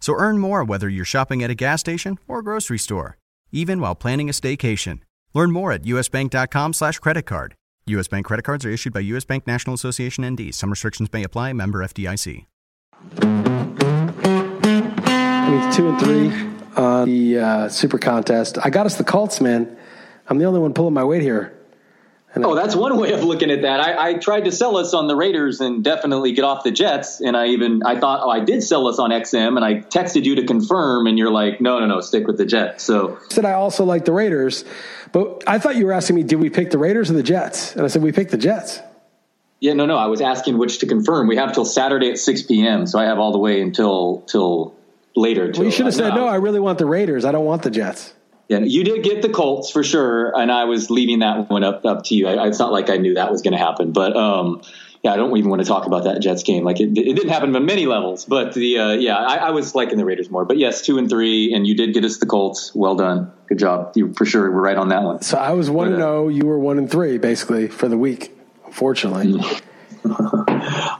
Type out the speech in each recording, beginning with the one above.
So earn more whether you're shopping at a gas station or grocery store, even while planning a staycation. Learn more at usbank.com slash credit card. U.S. Bank credit cards are issued by U.S. Bank National Association ND. Some restrictions may apply. Member FDIC. Two and three on the uh, super contest. I got us the Colts, man. I'm the only one pulling my weight here. Oh, that's one way of looking at that. I, I, tried to sell us on the Raiders and definitely get off the Jets. And I even I thought, oh, I did sell us on XM, and I texted you to confirm, and you're like, no, no, no, stick with the Jets. So I said I also like the Raiders, but I thought you were asking me, did we pick the Raiders or the Jets? And I said we picked the Jets. Yeah, no, no. I was asking which to confirm. We have till Saturday at 6 p.m., so I have all the way until till later. Well, you should have said no. I really want the Raiders. I don't want the Jets. Yeah, you did get the Colts for sure, and I was leaving that one up up to you. I, it's not like I knew that was going to happen, but um, yeah, I don't even want to talk about that Jets game. Like it, it didn't happen on many levels, but the uh, yeah, I, I, was liking the Raiders more. But yes, two and three, and you did get us the Colts. Well done, good job. You for sure were right on that one. So I was one and zero. Uh, oh, you were one and three, basically for the week. Unfortunately.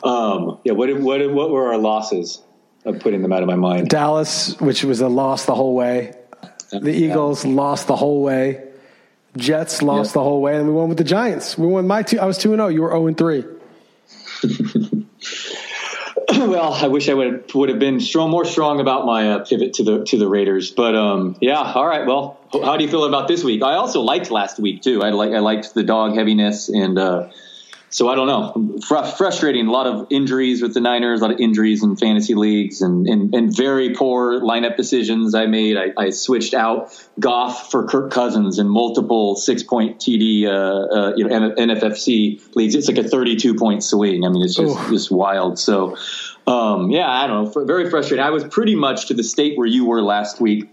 um, yeah. What what what were our losses? I'm putting them out of my mind. Dallas, which was a loss the whole way. The Eagles yeah. lost the whole way. Jets lost the whole way, and we won with the Giants. We won my two. I was two and zero. Oh. You were zero oh and three. well, I wish I would have, would have been strong, more strong about my uh, pivot to the to the Raiders. But um, yeah, all right. Well, how do you feel about this week? I also liked last week too. I like I liked the dog heaviness and. Uh, so I don't know. Fr- frustrating. A lot of injuries with the Niners. A lot of injuries in fantasy leagues, and and, and very poor lineup decisions I made. I, I, switched out Goff for Kirk Cousins in multiple six point TD, uh, uh, you know, NFFC leagues. It's like a thirty two point swing. I mean, it's just Ooh. just wild. So, um, yeah, I don't know. Very frustrating. I was pretty much to the state where you were last week,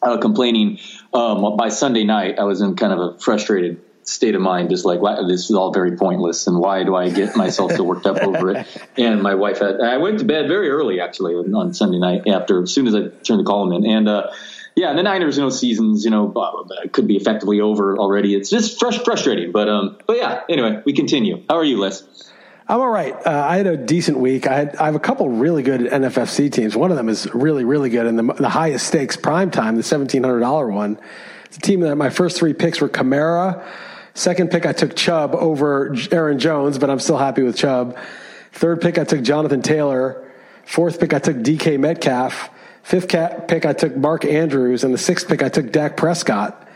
uh, complaining. Um, by Sunday night, I was in kind of a frustrated state of mind, just like this is all very pointless, and why do I get myself so worked up over it? And my wife had. I went to bed very early actually on Sunday night after as soon as I turned the column in, and uh, yeah, the Niners, you know, seasons, you know, could be effectively over already. It's just fresh, frustrating, but um, but yeah. Anyway, we continue. How are you, Liss? I'm all right. Uh, I had a decent week. I, had, I have a couple really good NFFC teams. One of them is really, really good, and the, the highest stakes prime time, the seventeen hundred dollar one. It's a team that my first three picks were Kamara. Second pick, I took Chubb over Aaron Jones, but I'm still happy with Chubb. Third pick, I took Jonathan Taylor. Fourth pick, I took DK Metcalf. Fifth pick, I took Mark Andrews, and the sixth pick, I took Dak Prescott.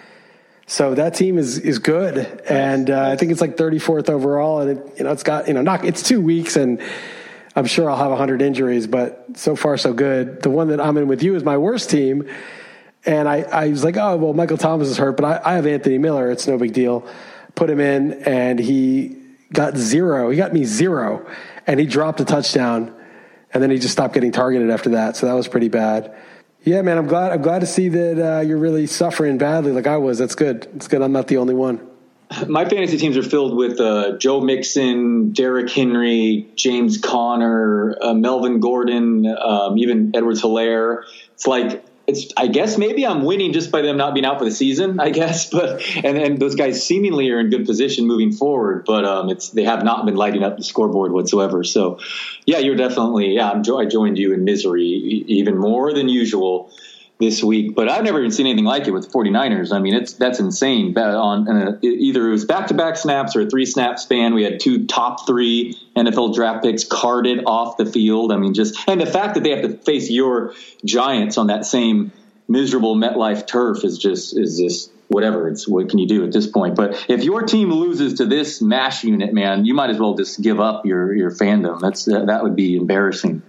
So that team is is good, and uh, I think it's like 34th overall, and it, you know it's got you know it's two weeks, and I'm sure I'll have 100 injuries, but so far so good. The one that I'm in with you is my worst team, and I, I was like, oh well, Michael Thomas is hurt, but I, I have Anthony Miller. It's no big deal put him in, and he got zero. He got me zero, and he dropped a touchdown, and then he just stopped getting targeted after that. So that was pretty bad. Yeah, man, I'm glad. I'm glad to see that uh, you're really suffering badly, like I was. That's good. It's good. I'm not the only one. My fantasy teams are filled with uh, Joe Mixon, Derrick Henry, James Conner, uh, Melvin Gordon, um, even Edwards Helaire. It's like it's I guess maybe I'm winning just by them not being out for the season, I guess. But and and those guys seemingly are in good position moving forward, but um, it's they have not been lighting up the scoreboard whatsoever. So, yeah, you're definitely yeah. I'm, I joined you in misery even more than usual this week, but I've never even seen anything like it with the 49ers. I mean, it's that's insane. On uh, either it was back to back snaps or a three snap span. We had two top three NFL draft picks carted off the field. I mean, just and the fact that they have to face your Giants on that same miserable MetLife turf is just is just whatever. It's what can you do at this point? But if your team loses to this mash unit, man, you might as well just give up your your fandom. That's that would be embarrassing.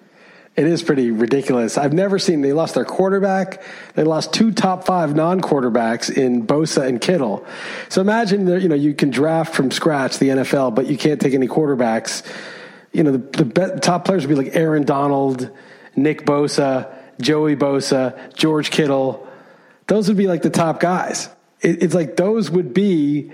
It is pretty ridiculous. I've never seen they lost their quarterback. They lost two top five non quarterbacks in Bosa and Kittle. So imagine that you know you can draft from scratch the NFL, but you can't take any quarterbacks. You know the, the top players would be like Aaron Donald, Nick Bosa, Joey Bosa, George Kittle. Those would be like the top guys. It, it's like those would be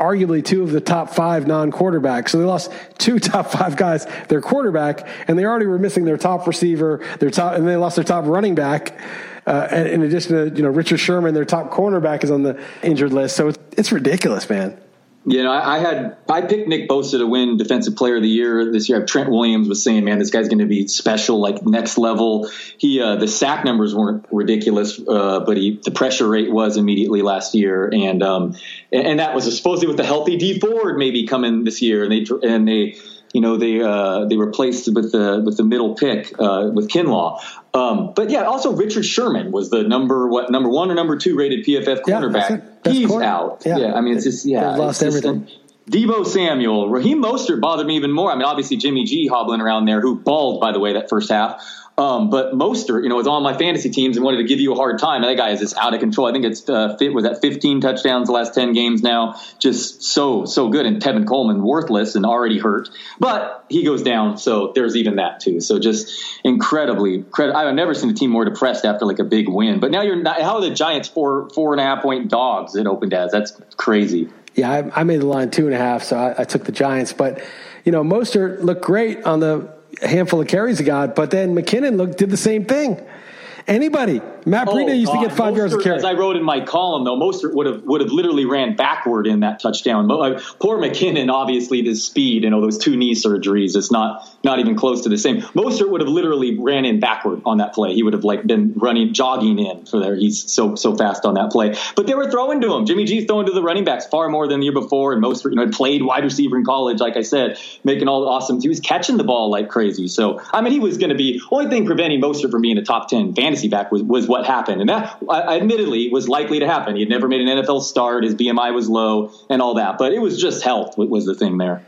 arguably two of the top five non quarterbacks. So they lost two top five guys, their quarterback, and they already were missing their top receiver, their top, and they lost their top running back. Uh, and in addition to, you know, Richard Sherman, their top cornerback is on the injured list. So it's, it's ridiculous, man. You know, I, I, had I picked Nick Bosa to win Defensive Player of the Year this year. Trent Williams was saying, "Man, this guy's going to be special, like next level." He uh, the sack numbers weren't ridiculous, uh, but he the pressure rate was immediately last year, and um, and, and that was supposedly with the healthy Dee Ford maybe coming this year, and they and they you know they uh, they replaced with the with the middle pick uh, with Kinlaw. Um, but yeah, also Richard Sherman was the number what number one or number two rated PFF cornerback. Yeah, He's corner. out. Yeah. yeah. I mean it's just yeah, They've lost everything. Deebo Samuel, Raheem Mostert bothered me even more. I mean, obviously Jimmy G hobbling around there, who balled by the way that first half. Um, but Mostert, you know, was on my fantasy teams and wanted to give you a hard time. And that guy is just out of control. I think it's uh, fit was at 15 touchdowns the last 10 games now. Just so so good. And Tevin Coleman worthless and already hurt, but he goes down. So there's even that too. So just incredibly, I've never seen a team more depressed after like a big win. But now you're not. How are the Giants four four and a half point dogs at opened as? That's crazy. Yeah, I, I made the line two and a half, so I, I took the Giants. But you know, Mostert looked great on the handful of carries he got, but then McKinnon looked did the same thing. Anybody, Matt Breida oh, used God. to get five Mostert, yards of er, carry. As I wrote in my column, though, Mostert would have would have literally ran backward in that touchdown. Uh, poor McKinnon, obviously, the speed, you know, those two knee surgeries, it's not not even close to the same. Mostert would have literally ran in backward on that play. He would have like been running, jogging in for there. He's so so fast on that play. But they were throwing to him. Jimmy G's throwing to the running backs far more than the year before. And Mostert, you know, had played wide receiver in college, like I said, making all the awesome. He was catching the ball like crazy. So I mean, he was going to be only thing preventing Mostert from being a top ten fantasy back was was what happened, and that I, admittedly was likely to happen. He had never made an NFL start. His BMI was low, and all that. But it was just health was the thing there.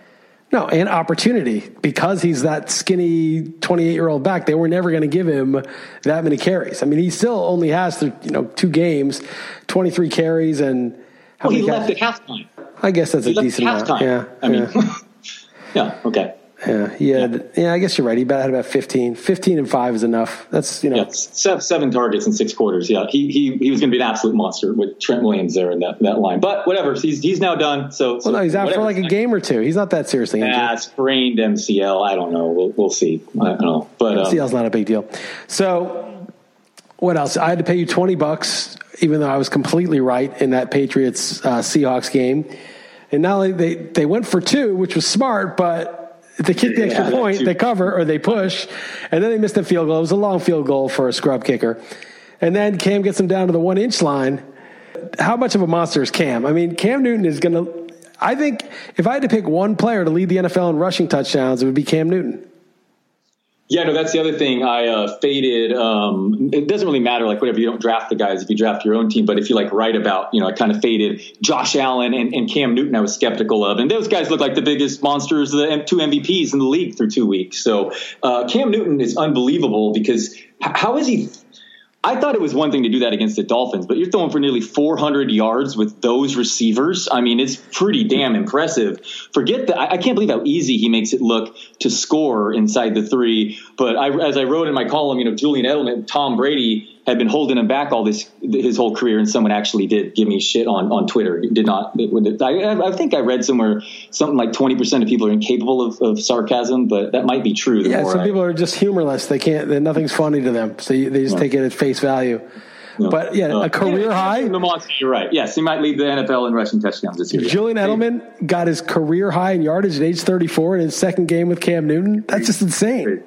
No, and opportunity because he's that skinny 28 year old back. They were never going to give him that many carries. I mean, he still only has you know two games, 23 carries, and how well, he left at halftime. I guess that's he a decent amount. Yeah, I mean, yeah. yeah, okay. Yeah, he had, yeah. yeah. I guess you're right. He had about 15. 15 and five is enough. That's you know, yeah, seven, seven targets in six quarters. Yeah, he he, he was going to be an absolute monster with Trent Williams there in that, that line. But whatever, he's he's now done. So, well, no, he's out for like a game or two. He's not that seriously injured. Yeah, sprained MCL. I don't know. We'll we'll see. I don't know. But MCL's um, not a big deal. So, what else? I had to pay you 20 bucks, even though I was completely right in that Patriots uh, Seahawks game. And not only they they went for two, which was smart, but they kick the extra yeah, point, they cover or they push, and then they missed the field goal. It was a long field goal for a scrub kicker. And then Cam gets them down to the one inch line. How much of a monster is Cam? I mean, Cam Newton is going to. I think if I had to pick one player to lead the NFL in rushing touchdowns, it would be Cam Newton. Yeah, no, that's the other thing. I uh, faded. Um, it doesn't really matter, like whatever you don't draft the guys if you draft your own team, but if you like write about, you know, I kind of faded Josh Allen and, and Cam Newton. I was skeptical of, and those guys look like the biggest monsters, the two MVPs in the league through two weeks. So uh, Cam Newton is unbelievable because how is he I thought it was one thing to do that against the Dolphins, but you're throwing for nearly 400 yards with those receivers. I mean, it's pretty damn impressive. Forget that. I can't believe how easy he makes it look to score inside the three. But I, as I wrote in my column, you know, Julian Edelman, Tom Brady had been holding him back all this his whole career, and someone actually did give me shit on on Twitter. He did not. I, I think I read somewhere something like twenty percent of people are incapable of, of sarcasm, but that might be true. yeah, some I, people are just humorless. They can't. Nothing's funny to them, so you, they just no. take it at face value. No, but yeah, no. a career yeah, high. You're right. Yes, he might lead the NFL in rushing touchdowns this year. Julian Edelman got his career high in yardage at age 34 in his second game with Cam Newton. That's just insane.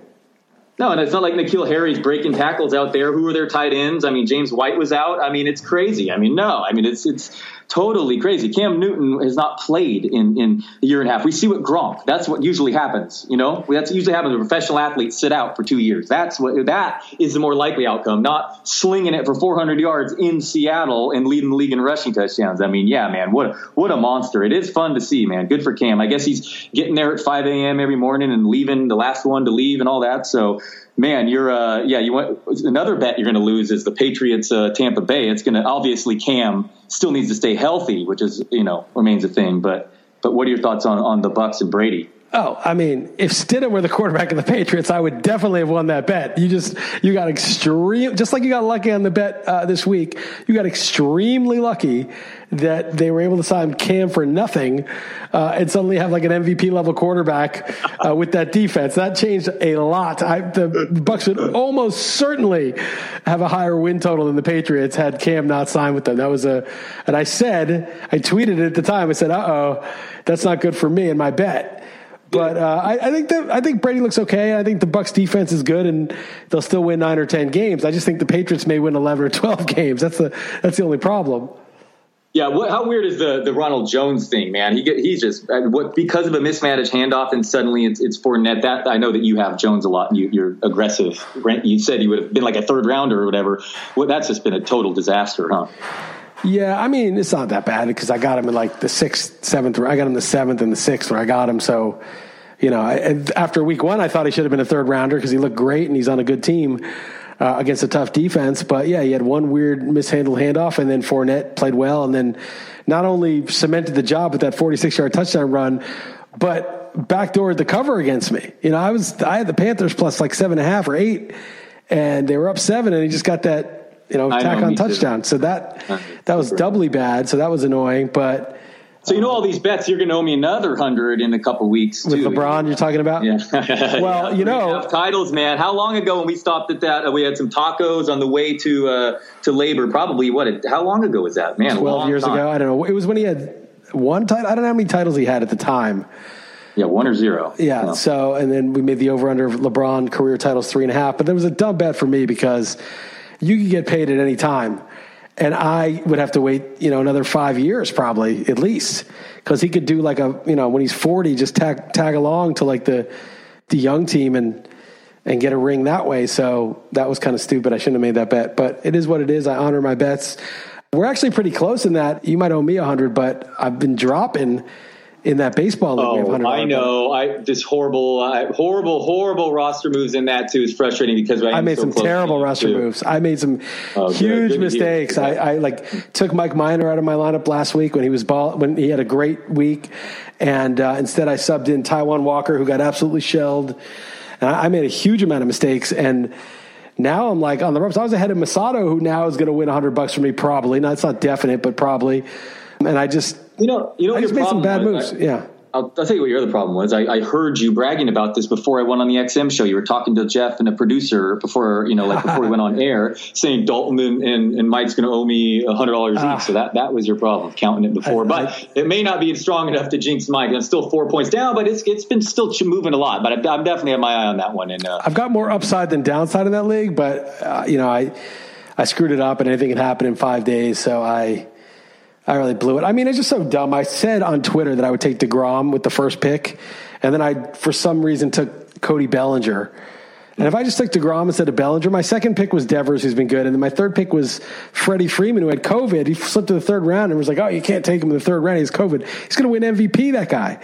No, and it's not like N'Keal Harry's breaking tackles out there. Who are their tight ends? I mean, James White was out. I mean, it's crazy. I mean, no, I mean, it's it's totally crazy. Cam Newton has not played in, in a year and a half. We see what Gronk. That's what usually happens. You know, that's usually happens. A professional athlete sit out for two years. That's what that is the more likely outcome. Not slinging it for 400 yards in Seattle and leading the league in rushing touchdowns. I mean, yeah, man, what what a monster. It is fun to see, man. Good for Cam. I guess he's getting there at 5 a.m. every morning and leaving the last one to leave and all that. So man, you're uh, yeah, you want another bet you're going to lose is the Patriots uh, Tampa Bay. It's going to obviously Cam still needs to stay healthy, which is you know remains a thing. But but what are your thoughts on on the Bucs and Brady? Oh, I mean, if Stidham were the quarterback of the Patriots, I would definitely have won that bet. You just you got extreme, just like you got lucky on the bet uh, this week. You got extremely lucky that they were able to sign Cam for nothing uh, and suddenly have like an MVP level quarterback uh, with that defense. That changed a lot. I, the Bucs would almost certainly have a higher win total than the Patriots had Cam not signed with them. That was a, and I said, I tweeted it at the time. I said, "Uh oh, that's not good for me and my bet." But uh, I, I, think that I think Brady looks okay. I think the Bucs defense is good, and they'll still win nine or ten games. I just think the Patriots may win eleven or twelve games. That's the that's the only problem. Yeah, what, how weird is the the Ronald Jones thing, man? He get, he's just uh, what because of a mismanaged handoff, and suddenly it's it's Fournette. That I know that you have Jones a lot. And you, are aggressive. You said he would have been like a third rounder or whatever. Well, that's just been a total disaster, huh? Yeah, I mean it's not that bad because I got him in like the sixth, seventh. I got him the seventh and the sixth where I got him. So, you know, I, after week one, I thought he should have been a third rounder because he looked great and he's on a good team uh, against a tough defense. But yeah, he had one weird mishandled handoff, and then Fournette played well, and then not only cemented the job with that 46 yard touchdown run, but backdoored the cover against me. You know, I was I had the Panthers plus like seven and a half or eight, and they were up seven, and he just got that you know tack know, on touchdown. Too. So that that was doubly bad. So that was annoying, but so you know all these bets, you're going to owe me another hundred in a couple weeks with LeBron. You're talking about? Yeah. well, yeah, you know titles, man. How long ago when we stopped at that? Uh, we had some tacos on the way to uh, to labor. Probably what? How long ago was that, man? Twelve years time. ago. I don't know. It was when he had one title. I don't know how many titles he had at the time. Yeah, one or zero. Yeah. No. So, and then we made the over under of LeBron career titles three and a half. But there was a dumb bet for me because you could get paid at any time and I would have to wait, you know, another five years probably at least, because he could do like a, you know, when he's forty, just tag tag along to like the the young team and and get a ring that way. So that was kind of stupid. I shouldn't have made that bet, but it is what it is. I honor my bets. We're actually pretty close in that. You might owe me a hundred, but I've been dropping in that baseball league. Oh, I know. I this horrible, uh, horrible, horrible roster moves in that too is frustrating because I, I made so some terrible roster too. moves. I made some oh, huge good, good mistakes. I, I, like took Mike Minor out of my lineup last week when he was ball when he had a great week, and uh, instead I subbed in Taijuan Walker who got absolutely shelled, and I, I made a huge amount of mistakes and. Now I'm like on the ropes. I was ahead of Masato, who now is going to win 100 bucks for me, probably. Now it's not definite, but probably. And I just you know, you know, I just made some bad moves. I, yeah. I'll, I'll, tell you what your other problem was. I, I, heard you bragging about this before I went on the XM show. You were talking to Jeff and a producer before, you know, like before we went on air, saying Dalton and, and, and Mike's going to owe me a hundred dollars each. So that that was your problem, counting it before. I, but it may not be strong enough to jinx Mike. I'm still four points down, but it's it's been still moving a lot. But I, am definitely have my eye on that one. And uh, I've got more upside than downside in that league, but uh, you know, I I screwed it up, and anything can happen in five days. So I I really blew it. I mean, it's just so dumb. I said on Twitter that I would take DeGrom with the first pick, and then I, for some reason, took Cody Bellinger. And if I just took DeGrom instead of Bellinger, my second pick was Devers, who's been good. And then my third pick was Freddie Freeman, who had COVID. He slipped to the third round and was like, oh, you can't take him in the third round. He's COVID. He's going to win MVP, that guy.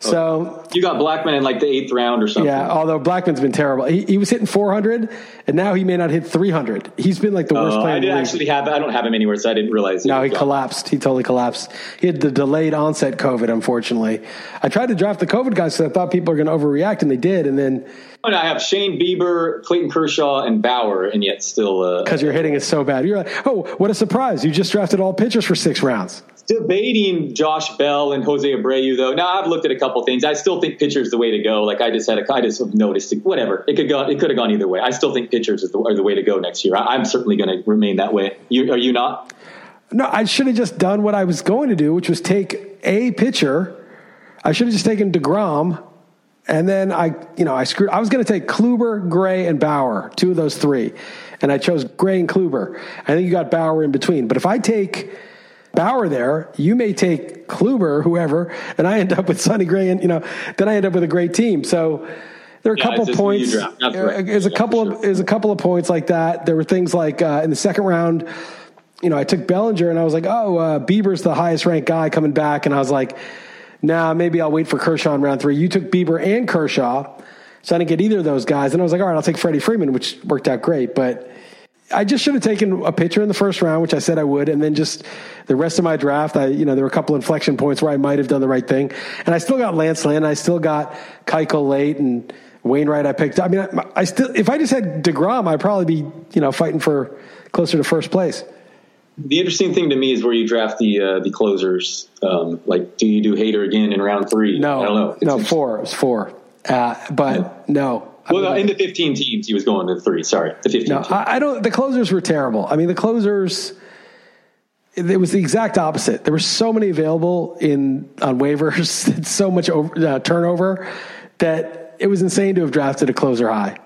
So you got Blackmon in like the eighth round or something. Yeah, although Blackmon's been terrible. He, he was hitting 400, and now he may not hit 300. He's been like the worst uh, player. I did actually have. I don't have him anywhere, so I didn't realize. No, he collapsed. He totally collapsed. He had the delayed onset COVID. Unfortunately, I tried to draft the COVID guys because I thought people are going to overreact, and they did. And then I have Shane Bieber, Clayton Kershaw, and Bauer, and yet still because uh, your hitting it so bad. You're like, oh, what a surprise! You just drafted all pitchers for six rounds debating Josh Bell and Jose Abreu though. Now I've looked at a couple things. I still think pitchers is the way to go. Like I just had a, I just have noticed it, whatever. It could go. It could have gone either way. I still think pitchers the, are the way to go next year. I, am certainly going to remain that way. You, are you not? No, I should have just done what I was going to do, which was take a pitcher. I should have just taken Degrom And then I, you know, I screwed. I was going to take Kluber, Gray, and Bauer, two of those three, and I chose Gray and Kluber. I think you got Bauer in between. But if I take Bauer there, you may take Kluber, whoever, and I end up with Sonny Gray, and you know, then I end up with a great team. So there are a Yeah, couple just points. who you draft. That's right. There's a couple of there's a couple of points like that. There were things like uh, in the second round, you know, I took Bellinger and I was like, oh, uh, Bieber's the highest ranked guy coming back, and I was like, nah, maybe I'll wait for Kershaw in round three. You took Bieber and Kershaw, so I didn't get either of those guys, and I was like, all right, I'll take Freddie Freeman, which worked out great, but. I just should have taken a pitcher in the first round, which I said I would, and then just the rest of my draft. I, you know, there were a couple inflection points where I might have done the right thing, and I still got Lance Lynn. I still got Keuchel late and Wainwright. I picked. I mean, I, I still, if I just had Degrom, I'd probably be, you know, fighting for closer to first place. The interesting thing to me is where you draft the uh, the closers. Um, like, do you do Hader again in round three? No, I don't know. It's no, four. It was four, uh, but no. I Well, mean, in the 15 teams, he was going to three. Sorry, the 15. No, teams. I, I don't. The closers were terrible. I mean, the closers. It, it was the exact opposite. There were so many available in on waivers, so much over, uh, turnover that it was insane to have drafted a closer high.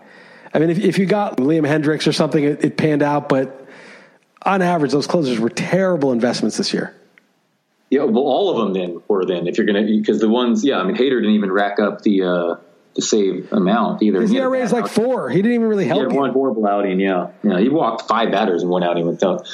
I mean, if, if you got Liam Hendriks or something, it, it panned out. But on average, those closers were terrible investments this year. Yeah, well, all of them then were then if you're gonna because the ones, yeah, I mean, Hader didn't even rack up the uh, the save amount either. His ERA is like outing. four. He didn't even really help. He had you. one horrible outing. Yeah, yeah, he walked five batters and one outing without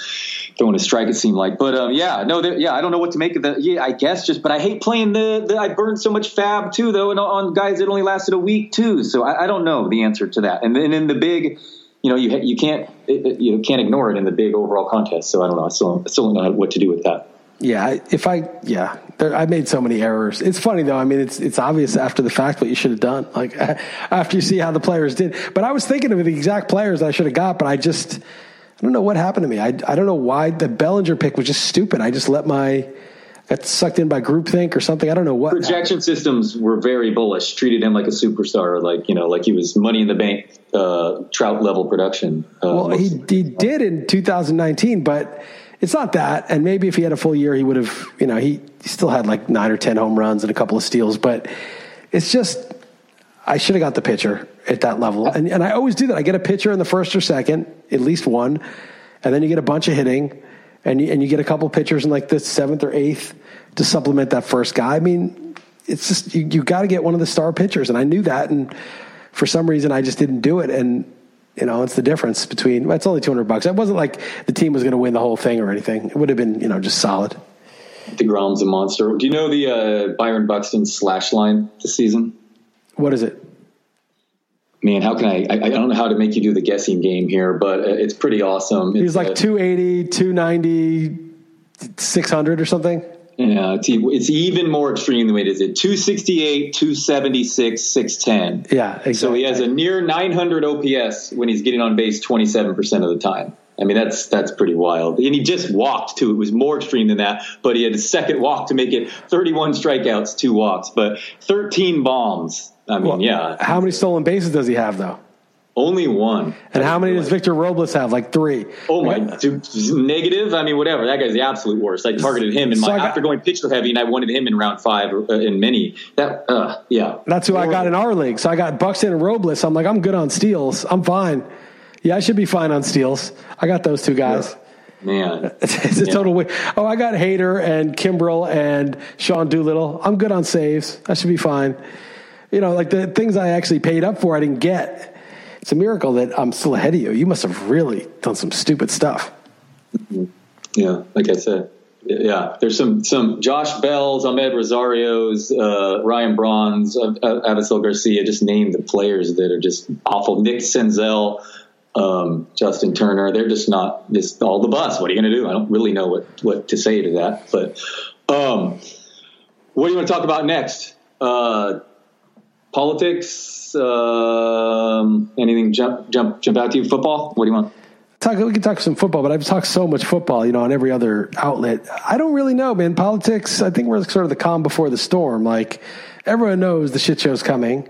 throwing a strike. It seemed like, but um, yeah, no, yeah, I don't know what to make of that. Yeah, I guess just, but I hate playing the. the I burned so much FAAB too, though, and on guys that only lasted a week too. So I, I don't know the answer to that. And then in the big. You know, you you can't it- you can't ignore it in the big overall contest. So I don't know. I still, still don't know what to do with that. Yeah, if I yeah, there, I made so many errors. It's funny though. I mean, it's it's obvious after the fact what you should have done. Like after you see how the players did. But I was thinking of the exact players I should have got, but I just I don't know what happened to me. I I don't know why the Bellinger pick was just stupid. I just let my got sucked in by groupthink or something. I don't know what. happened. projection systems were very bullish, treated him like a superstar, like you know, like he was money in the bank, uh, Trout level production. Uh, Well, he he did in 2019, but it's not that. And maybe if he had a full year, he would have. You know, he, he still had like nine or ten home runs and a couple of steals. But it's just I should have got the pitcher at that level. And and I always do that. I get a pitcher in the first or second, at least one, and then you get a bunch of hitting, and you, and you get a couple pitchers in like the seventh or eighth to supplement that first guy. I mean, it's just you, you got to get one of the star pitchers, and I knew that, and for some reason I just didn't do it, and you know it's the difference between. Well, it's only two hundred bucks. It wasn't like the team was going to win the whole thing or anything. It would have been you know just solid. Degrom's a monster. Do you know the uh, Byron Buxton slash line this season? What is it? Man, how can I, I? I don't know how to make you do the guessing game here, but uh, it's pretty awesome. He It's, was like uh, 280, 290, 600 or something. Yeah, it's, it's even more extreme than way it is. It 268, 276, 610. Yeah, exactly. So he has a near 900 OPS when he's getting on base 27% of the time. I mean, that's that's pretty wild. And he just walked too. It was more extreme than that, but he had a second walk to make it 31 strikeouts, two walks, but 13 bombs. I mean, Well, yeah, How many stolen bases does he have though? only one. And how many does Victor Robles have? Like three. Oh my, dude, negative. I mean, whatever. That guy's the absolute worst. I targeted him in my So got- after going pitcher heavy, and I wanted him in round five uh, in many. That, uh, yeah, That's who I got in our league. So I got Buxton and Robles. I'm like, I'm good on steals. I'm fine. Yeah, I should be fine on steals. I got those two guys. man. It's, a total win. Oh, I got Hader and Kimbrel and Sean Doolittle. I'm good on saves. I should be fine. You know, like the things I actually paid up for, I didn't get. It's a miracle that I'm still ahead of you. You must have really done some stupid stuff. Yeah, like I said, yeah. There's some some Josh Bell's, Amed Rosario's, uh, Ryan Braun's, uh, uh, Garcia. Just name the players that are just awful. Nick Senzel, um, Justin Turner. They're just not just all the bus. What are you going to do? I don't really know what what to say to that. But um, what do you want to talk about next? Uh, politics. Um, anything jump jump jump out to you? Football. What do you want? Talk, we can talk some football, but I've talked so much football, you know, on every other outlet. I don't really know, man. Politics, I think we're sort of the calm before the storm. Like, everyone knows the shit show's coming,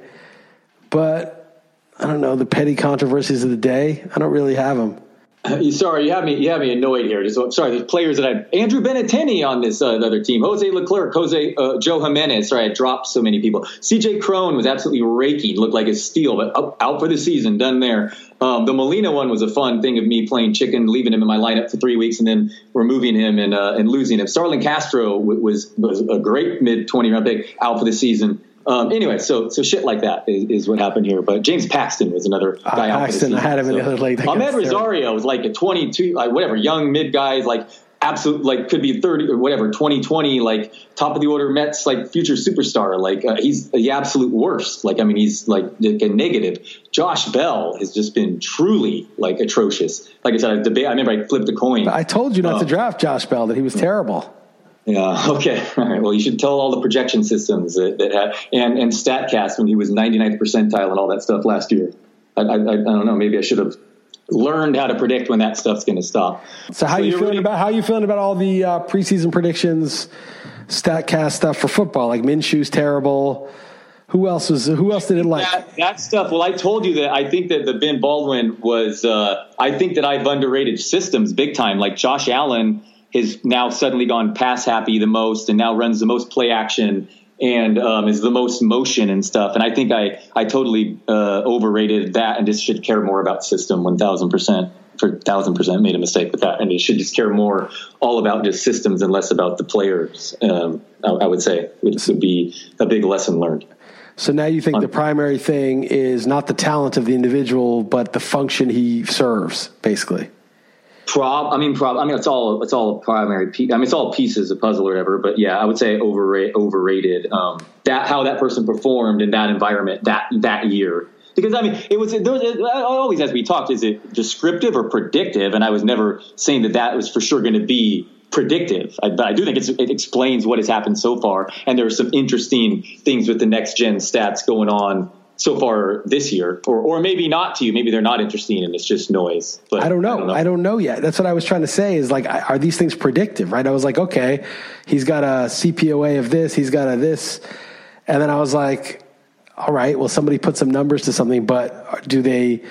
but I don't know, the petty controversies of the day, I don't really have them. Sorry, you have me. You have me annoyed here. Sorry. There's players that I Andrew Benintendi on this uh, other team. Jose Leclerc, Jose uh, Joe Jimenez. Sorry, I dropped so many people. C.J. Cron was absolutely raking. Looked like a steal, but out, out for the season. Done there. Um, the Molina one was a fun thing of me playing chicken, leaving him in my lineup for three weeks, and then removing him and uh, and losing him. Starlin Castro was was a great mid twenty round pick out for the season. Um, anyway, so so shit like that is, is, what happened here. But James Paxton was another uh, guy. Uh, Paxton, I had him so. in the other leg. Amed Rosario was like a 22, like whatever, young mid guys, like absolute, like could be 30 or whatever, 2020, like top of the order Mets, like future superstar. Like uh, he's the absolute worst. Like I mean, he's like a negative. Josh Bell has just been truly like atrocious. Like I said, I debate. I remember I flipped a coin. I told you not to um, draft Josh Bell; that he was terrible. Yeah. Okay. All right. Well, you should tell all the projection systems that, that had, and and Statcast when he was 99th percentile and all that stuff last year. I, I, I don't know. Maybe I should have learned how to predict when that stuff's going to stop. So how so you feeling really, about how you feeling about all the uh, preseason predictions, Statcast stuff for football? Like Minshew's terrible. Who else was? Who else did it like? That, that, stuff. Well, I told you that I think that the Ben Baldwin was. Uh, I think that I've underrated systems big time. Like Josh Allen has now suddenly gone pass happy the most and now runs the most play action and um, is the most motion and stuff. And I think I I totally uh, overrated that and just should care more about system one thousand percent. For thousand percent, made a mistake with that, and you should just care more all about just systems and less about the players. Um, I, I, would say would, would be a big lesson learned. So now you think the primary thing is not the talent of the individual, but the function he serves, basically. Prob, I mean, prob, I mean, it's all it's all primary. Piece. I mean, it's all pieces of puzzle or whatever. But yeah, I would say overrated. Overrated. Um, that how that person performed in that environment that that year. Because I mean, it was there was always as we talked, is it descriptive or predictive? And I was never saying that that was for sure going to be predictive. I, but I do think it explains what has happened so far. And there are some interesting things with the next gen stats going on so far this year, or or maybe not to you. Maybe they're not interesting and it's just noise. But I don't know. I don't know, I don't know yet. That's what I was trying to say. Is like, are these things predictive? Right? I was like, okay, he's got a CPOE of this. He's got a this, and then I was like, all right. Well, somebody put some numbers to something, but do they?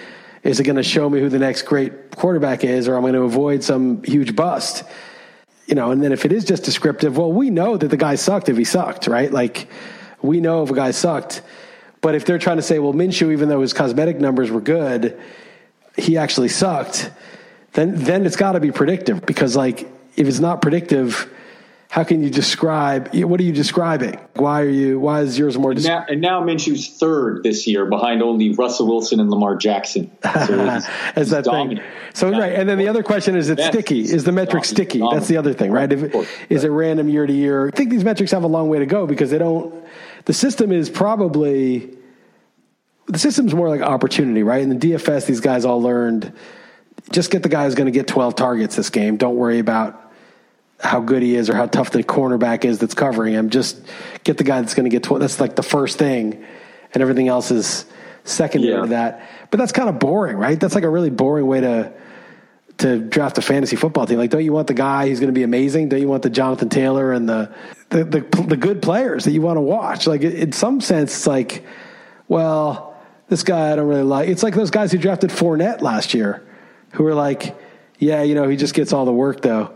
Is it going to show me who the next great quarterback is, or I'm going to avoid some huge bust? You know, and then if it is just descriptive, well, we know that the guy sucked if he sucked, right? Like, we know if a guy sucked but if they're trying to say, well, Minshew, even though his cosmetic numbers were good, he actually sucked, then then it's got to be predictive because like if it's not predictive, how can you describe what are you describing? Why are you why is yours more? Descri- now, and now Minshew's third this year behind only Russell Wilson and Lamar Jackson. So As that thing. So yeah. right, and then the other question is: It's sticky? Is the metric sticky? That's the other thing, right? If, is it random year to year? I think these metrics have a long way to go because they don't the system is probably the system's more like opportunity, right? In the DFS, these guys all learned just get the guy who's going to get 12 targets this game. Don't worry about how good he is or how tough the cornerback is that's covering him. Just get the guy that's going to get 12. That's like the first thing, and everything else is secondary yeah. to that. But that's kind of boring, right? That's like a really boring way to to draft a fantasy football team. Like, don't you want the guy who's going to be amazing? Don't you want the Jonathan Taylor and the the the, the good players that you want to watch? Like, in some sense, it's like, well, this guy I don't really like. It's like those guys who drafted Fournette last year, who were like, yeah, you know, he just gets all the work though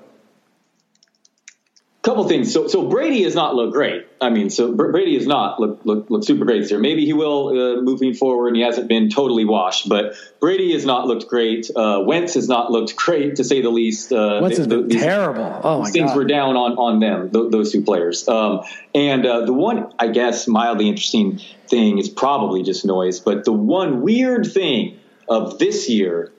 couple things. So, so Brady has not looked great. I mean, so Brady has not looked look, look super great this year. Maybe he will uh, moving forward. and He hasn't been totally washed, but Brady has not looked great. Uh, Wentz has not looked great, to say the least. Uh, Wentz has been terrible. Oh my God. things God. were down on on them, th- those two players. Um, and uh, the one, I guess, mildly interesting thing is probably just noise. But the one weird thing of this year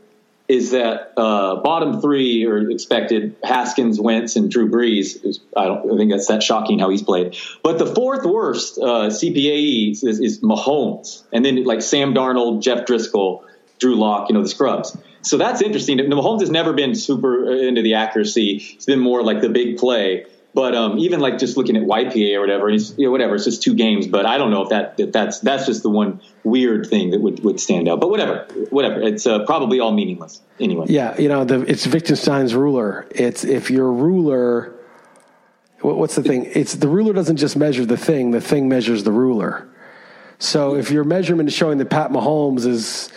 is that uh, bottom three are expected Haskins, Wentz, and Drew Brees. I don't I think that's that shocking how he's played. But the fourth worst uh, CPOE is, is, Mahomes, and then like Sam Darnold, Jeff Driskel, Drew Lock, you know the scrubs. So that's interesting. Mahomes has never been super into the accuracy. It's been more like the big play. But um, even like just looking at YPA or whatever, and you know, whatever, it's just two games. But I don't know if that, that that's that's just the one weird thing that would, would stand out. But whatever, whatever. It's uh, probably all meaningless anyway. Yeah, you know, the, it's Wittgenstein's ruler. It's if your ruler, what's the thing? It's the ruler doesn't just measure the thing; the thing measures the ruler. So if your measurement is showing that Pat Mahomes is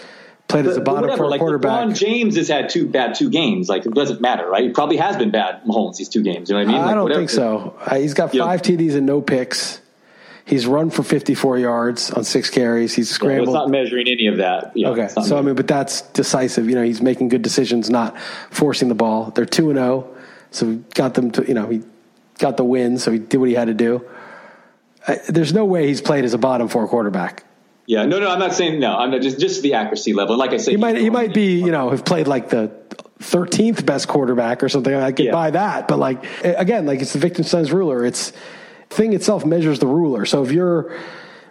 played as a bottom whatever, four like quarterback. LeBron James has had two bad two games. Like it doesn't matter, right? He probably has been bad Mahomes these two games. You know what I mean? I don't whatever. think so. Uh, he's got Yeah. five TDs and no picks. He's run for 54 yards on six carries. He's Well, scrambled. it's not measuring any of that. Yeah, Okay, so I mean, but that's decisive. You know, he's making good decisions, not forcing the ball. They're two and zero, so we got them to. You know, he got the win, so he did what he had to do. Uh, there's no way he's played as a bottom four quarterback. Yeah, no, no, I'm not saying no. I'm not just just the accuracy level. Like I said, He might he might be you know have played like the. 13th best quarterback or something. I could Yeah. buy that. But like, again, like it's the Wittgenstein's ruler. It's thing itself measures the ruler. So if your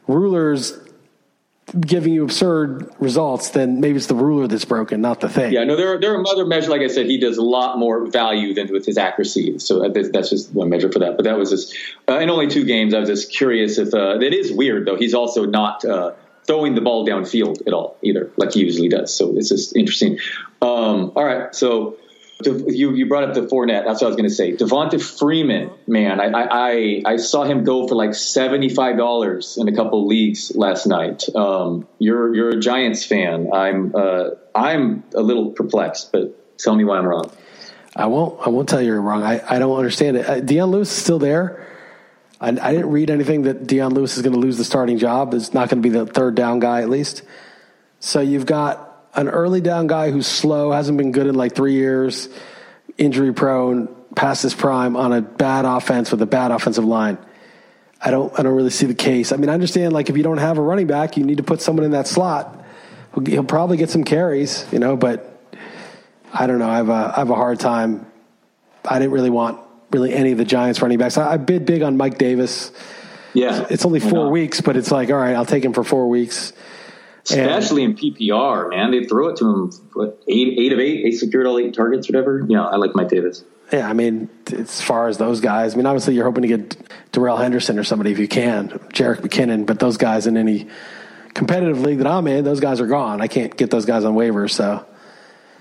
ruler's giving you absurd results, then maybe it's the ruler that's broken, not the thing. Yeah, no, there are, there are other measures. Like I said, he does a lot more value than with his accuracy. So that's just one measure for that. But that was just uh, in only two games. I was just curious if uh, it is weird though. He's also not uh, throwing the ball downfield at all either, like he usually does. So it's just interesting. Um, all right, so. You, you brought up the Fournette. That's what I was going to say. Devonta Freeman, man, I, I, I- saw him go for like seventy five dollars in a couple leagues last night. Um, you're you're a Giants fan. I'm uh, I'm a little perplexed, but tell me why I'm wrong. I won't. I won't tell you you're wrong. I, I don't understand it. Uh, Dion Lewis is still there. I, I didn't read anything that Dion Lewis is going to lose the starting job. It's not going to be the third down guy at least. So you've got an early down guy who's slow, hasn't been good in like three years, injury prone, past his prime on a bad offense with a bad offensive line. I don't. I don't really see the case. I mean, I understand like if you don't have a running back, you need to put someone in that slot. He'll, probably get some carries, you know, but I don't know. I have a I have a hard time. I didn't really want really any of the Giants running backs. I, I bid big on Mike Davis. Yeah, It's only four weeks, but it's like all right, I'll take him for four weeks. especially in PPR. Man, they throw it to him. What, eight eight of eight. They secured all eight targets, whatever. Yeah, I like Mike Davis. Yeah, I mean, as far as those guys, I mean, obviously you're hoping to get Darrell Henderson or somebody if you can, Jerick McKinnon, but those guys in any competitive league that I'm in, those guys are gone. I can't get those guys on waivers, so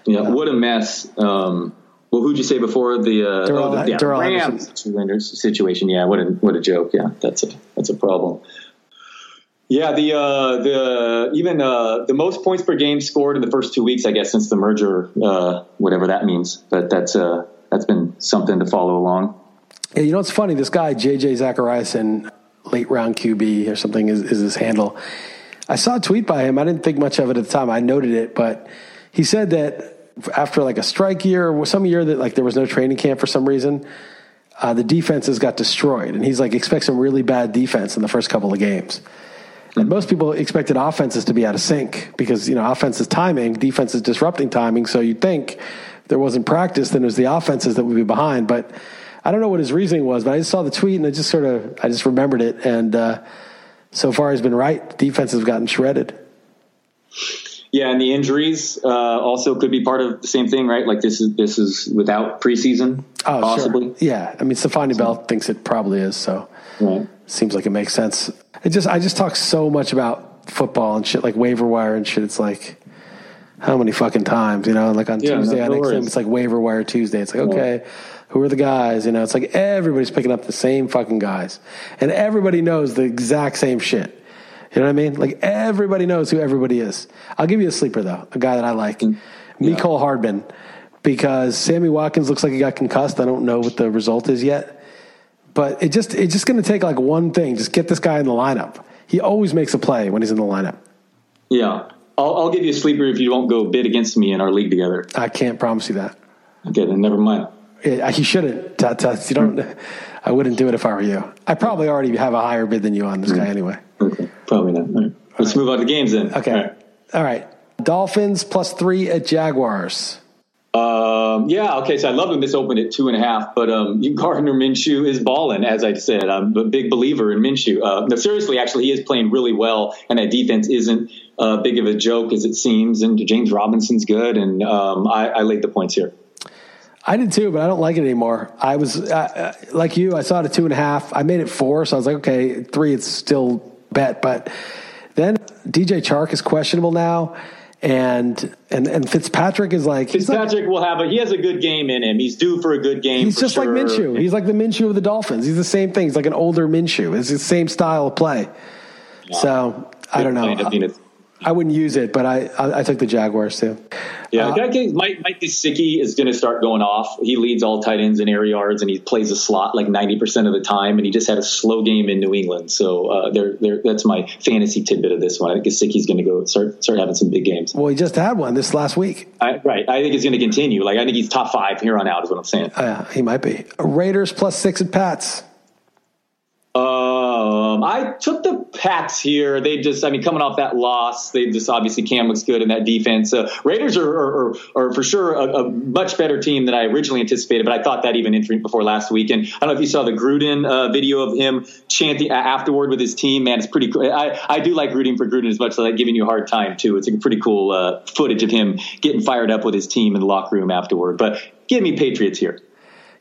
Yeah, what a mess. Um, well, who'd you say before the, uh, Darrell- oh, the yeah, Darrell Rams situation? Yeah, what a what a joke. Yeah, that's a that's a problem. Yeah, the uh, the even uh, the most points per game scored in the first two weeks, I guess, since the merger, uh, whatever that means. But that's uh, that's been something to follow along. Yeah, you know what's funny? This guy JJ Zachariason, late round QB or something, is, is his handle. I saw a tweet by him. I didn't think much of it at the time. I noted it, but he said that after like a strike year, or some year that like there was no training camp for some reason, uh, the defenses got destroyed, and he's like expect some really bad defense in the first couple of games. And most people expected offenses to be out of sync because you know offense is timing, defense is disrupting timing. So you'd think there wasn't practice, then it was the offenses that would be behind. But I don't know what his reasoning was, but I just saw the tweet and I just sort of I just remembered it. And uh, so far, he's been right. Defense has gotten shredded. Yeah, and the injuries uh, also could be part of the same thing, right? Like this is this is without preseason, Oh, possibly. sure. Yeah, I mean, Stephania Bell thinks it probably is. So Right. seems like it makes sense. It just I just talk so much about football and shit like waiver wire and shit. It's like how many fucking times, you know? Like on Yeah, Tuesday no- on XM, it's like waiver wire Tuesday. It's like okay, who are the guys? You know, it's like everybody's picking up the same fucking guys, and everybody knows the exact same shit. You know what I mean? Like everybody knows who everybody is. I'll give you a sleeper though, a guy that I like, mm. Mecole Hardman, because Sammy Watkins looks like he got concussed. I don't know what the result is yet, but it just it's just going to take like one thing. Just get this guy in the lineup. He always makes a play when he's in the lineup. Yeah, I'll, I'll give you a sleeper if you won't go bid against me in our league together. I can't promise you that. Okay, then never mind. Yeah, uh, He shouldn't. Tut, tut. You don't. Hmm. I wouldn't do it if I were you. I probably already have a higher bid than you on this hmm. guy anyway. Probably not. Right. Let's move on to games then. Okay. All right. All right. Dolphins plus three at Jaguars. Um, yeah, okay. So I love him. This opened at two and a half, but um, Gardner Minshew is balling, as I said. I'm a big believer in Minshew. Uh, no, seriously, actually, he is playing really well, and that defense isn't uh, big of a joke as it seems. And James Robinson's good, and um, I, I laid the points here. I did too, but I don't like it anymore. I was uh, like you. I saw it at two and a half. I made it four, so I was like, okay, three. It's still bet, but then DJ Chark is questionable now, and and and Fitzpatrick is like he's like Fitzpatrick will have a. He has a good game in him. He's due for a good game. he's just like sure. Minshew. He's like the Minshew of the Dolphins. He's the same thing. He's like an older Minshew. It's the same style of play. So I don't know. Up being a- I wouldn't use it, but I I, I took the Jaguars too. Yeah, uh, Mike, Mike Gesicki is going to start going off. He leads all tight ends in air yards, and he plays a slot like ninety percent of the time. And he just had a slow game in New England, so uh, they're, they're, that's my fantasy tidbit of this one. I think Gesicki's going to go start start having some big games. Well, he just had one this last week. I, right, I think it's going to continue. Like I think he's top five here on out. Is what I'm saying. Uh, yeah, he might be. Raiders plus six at Pats. Um, I took the Pats here. They just, I mean, coming off that loss, they just obviously Cam looks good in that defense. Uh, Raiders are, are, are, for sure a, a, much better team than I originally anticipated, but I thought that even before last week. And I don't know if you saw the Gruden uh, video of him chanting afterward with his team. Man, it's pretty cool. I, I do like rooting for Gruden as much as I like giving you a hard time too. It's a pretty cool uh, footage of him getting fired up with his team in the locker room afterward. But give me Patriots here.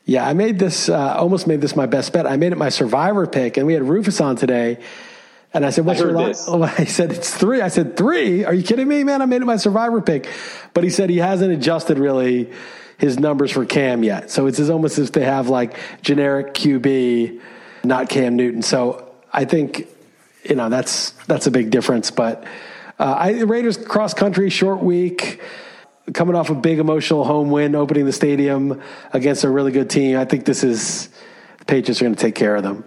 Yeah, I made this, uh, almost made this my best bet. I made it my survivor pick, and we had Rufus on today. And I said, "What's I your line?" Oh, I said, "It's three. I said, three? Are you kidding me, man? I made it my survivor pick." But he said he hasn't adjusted really his numbers for Cam yet. So it's as almost as if they have like generic QB, not Cam Newton. So I think, you know, that's that's a big difference. But uh, I, Raiders cross country short week coming off a big emotional home win, opening the stadium against a really good team. I think this is the Patriots are going to take care of them.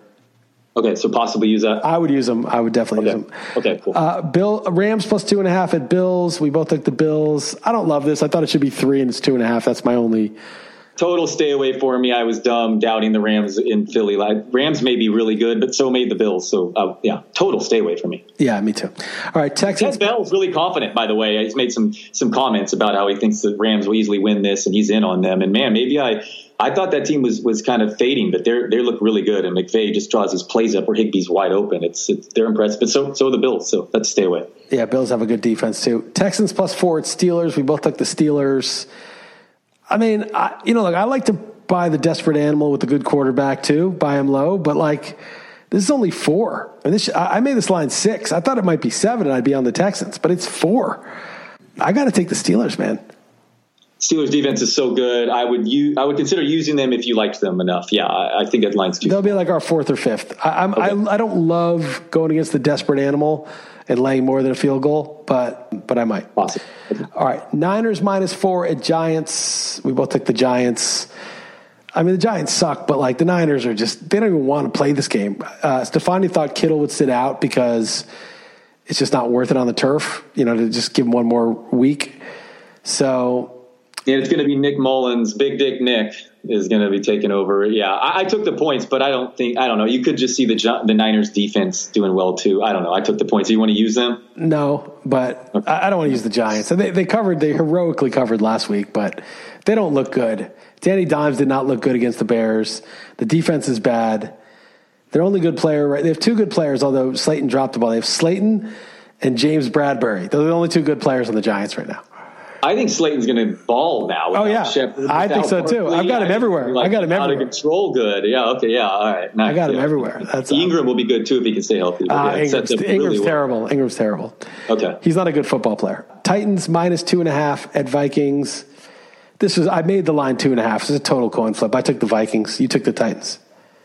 Okay, so possibly use that. I would use them. I would definitely okay. use them. Okay, cool. Uh, Bill Rams plus two and a half at Bills. We both took the Bills. I don't love this. I thought it should be three, and it's two and a half. That's my only total stay away for me. I was dumb doubting the Rams in Philly. Like Rams may be really good, but so made the Bills. So uh, yeah, total stay away from me. Yeah, me too. All right, Texans. Ted Bell's really confident, by the way. He's made some some comments about how he thinks the Rams will easily win this, and he's in on them. And man, maybe I. I thought that team was, was kind of fading, but they they look really good. And McVay just draws his plays up where Higbee's wide open. It's, it's they're impressive, but so so are the Bills. So let's stay away. Yeah, Bills have a good defense too. Texans plus four at Steelers. We both took the Steelers. I mean, I, you know, like I like to buy the desperate animal with a good quarterback too, buy him low. But like, this is only four. And this, I made this line six. I thought it might be seven and I'd be on the Texans, but it's four. I got to take the Steelers, man. Steelers defense is so good. I would use, I would consider using them if you liked them enough. Yeah, I, I think that line's too. They'll be like our fourth or fifth. I, okay. I, I don't love going against the desperate animal and laying more than a field goal, but but I might. Awesome. All right, Niners minus four at Giants. We both took the Giants. I mean, the Giants suck, but like the Niners are just, they don't even want to play this game. Uh, Stefani thought Kittle would sit out because it's just not worth it on the turf, you know, to just give him one more week. So. Yeah, it's going to be Nick Mullens, Big Dick Nick is going to be taking over. Yeah, I, I, took the points, but I don't think, I don't know. You could just see the the Niners defense doing well too. I don't know. I took the points. Do you want to use them? No, but okay. I, I don't want to use the Giants. They, they covered, they heroically covered last week, but they don't look good. Danny Dimes did not look good against the Bears. The defense is bad. Their only good player, right? They have two good players, although Slayton dropped the ball. They have Slayton and James Bradberry. They're the only two good players on the Giants right now. I think Slayton's going to ball now. Oh yeah, Shepard, I think so too. I've got him everywhere. Like I got him everywhere. Out of control, good. Yeah. Okay. Yeah. All right. Nice. I got him yeah. everywhere. That's Engram will be good too if he can stay healthy. Uh, yeah, Engram's, Engram's terrible. Well. Engram's terrible. Okay. He's not a good football player. Titans minus two and a half at Vikings. This was I made the line two and a half. This is a total coin flip. I took the Vikings. You took the Titans.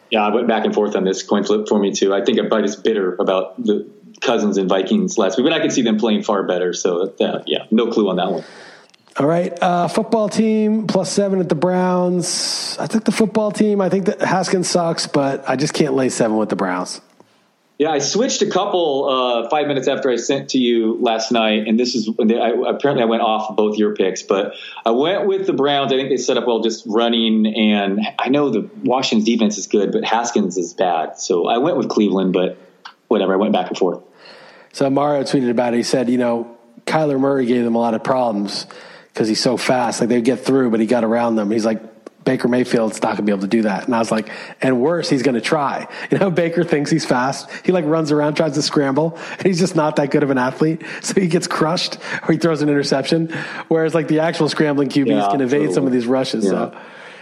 Yeah, I went back and forth on this coin flip for me too. I think I is bitter about the Cousins and Vikings last week, but I could see them playing far better. So uh, yeah, no clue on that one. All right, uh, football team plus seven at the Browns. I took the football team. I think that Haskins sucks, but I just can't lay seven with the Browns. Yeah, I switched a couple uh, five minutes after I sent to you last night, and this is when I, apparently I went off both your picks, but I went with the Browns. I think they set up well, just running, and I know the Washington's defense is good, but Haskins is bad, so I went with Cleveland. But whatever, I went back and forth. So Mario tweeted about it. He said, you know, Kyler Murray gave them a lot of problems because he's so fast. Like they get through, but he got around them. He's like, Baker Mayfield's not going to be able to do that. And I was like, and worse, he's going to try. You know, Baker thinks he's fast. He like runs around, tries to scramble, and he's just not that good of an athlete. So he gets crushed or he throws an interception. Whereas like the actual scrambling QBs yeah, can evade some of these rushes. Yeah. So.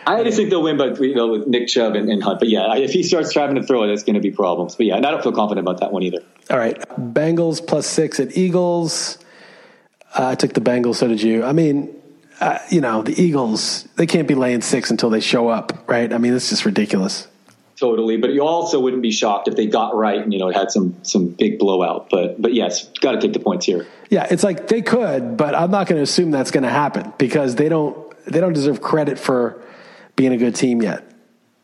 I just think they'll win, but you know, with Nick Chubb and, and Hunt. But yeah, if he starts trying to throw it, it's going to be problems. But yeah, and I don't feel confident about that one either. All right, Bengals plus six at Eagles. Uh, I took the Bengals. So did you? I mean, uh, you know, the Eagles, they can't be laying six until they show up, right? I mean, it's just ridiculous. Totally, but you also wouldn't be shocked if they got right and you know had some some big blowout. But but yes, got to take the points here. Yeah, it's like they could, but I'm not going to assume that's going to happen because they don't they don't deserve credit for being a good team yet.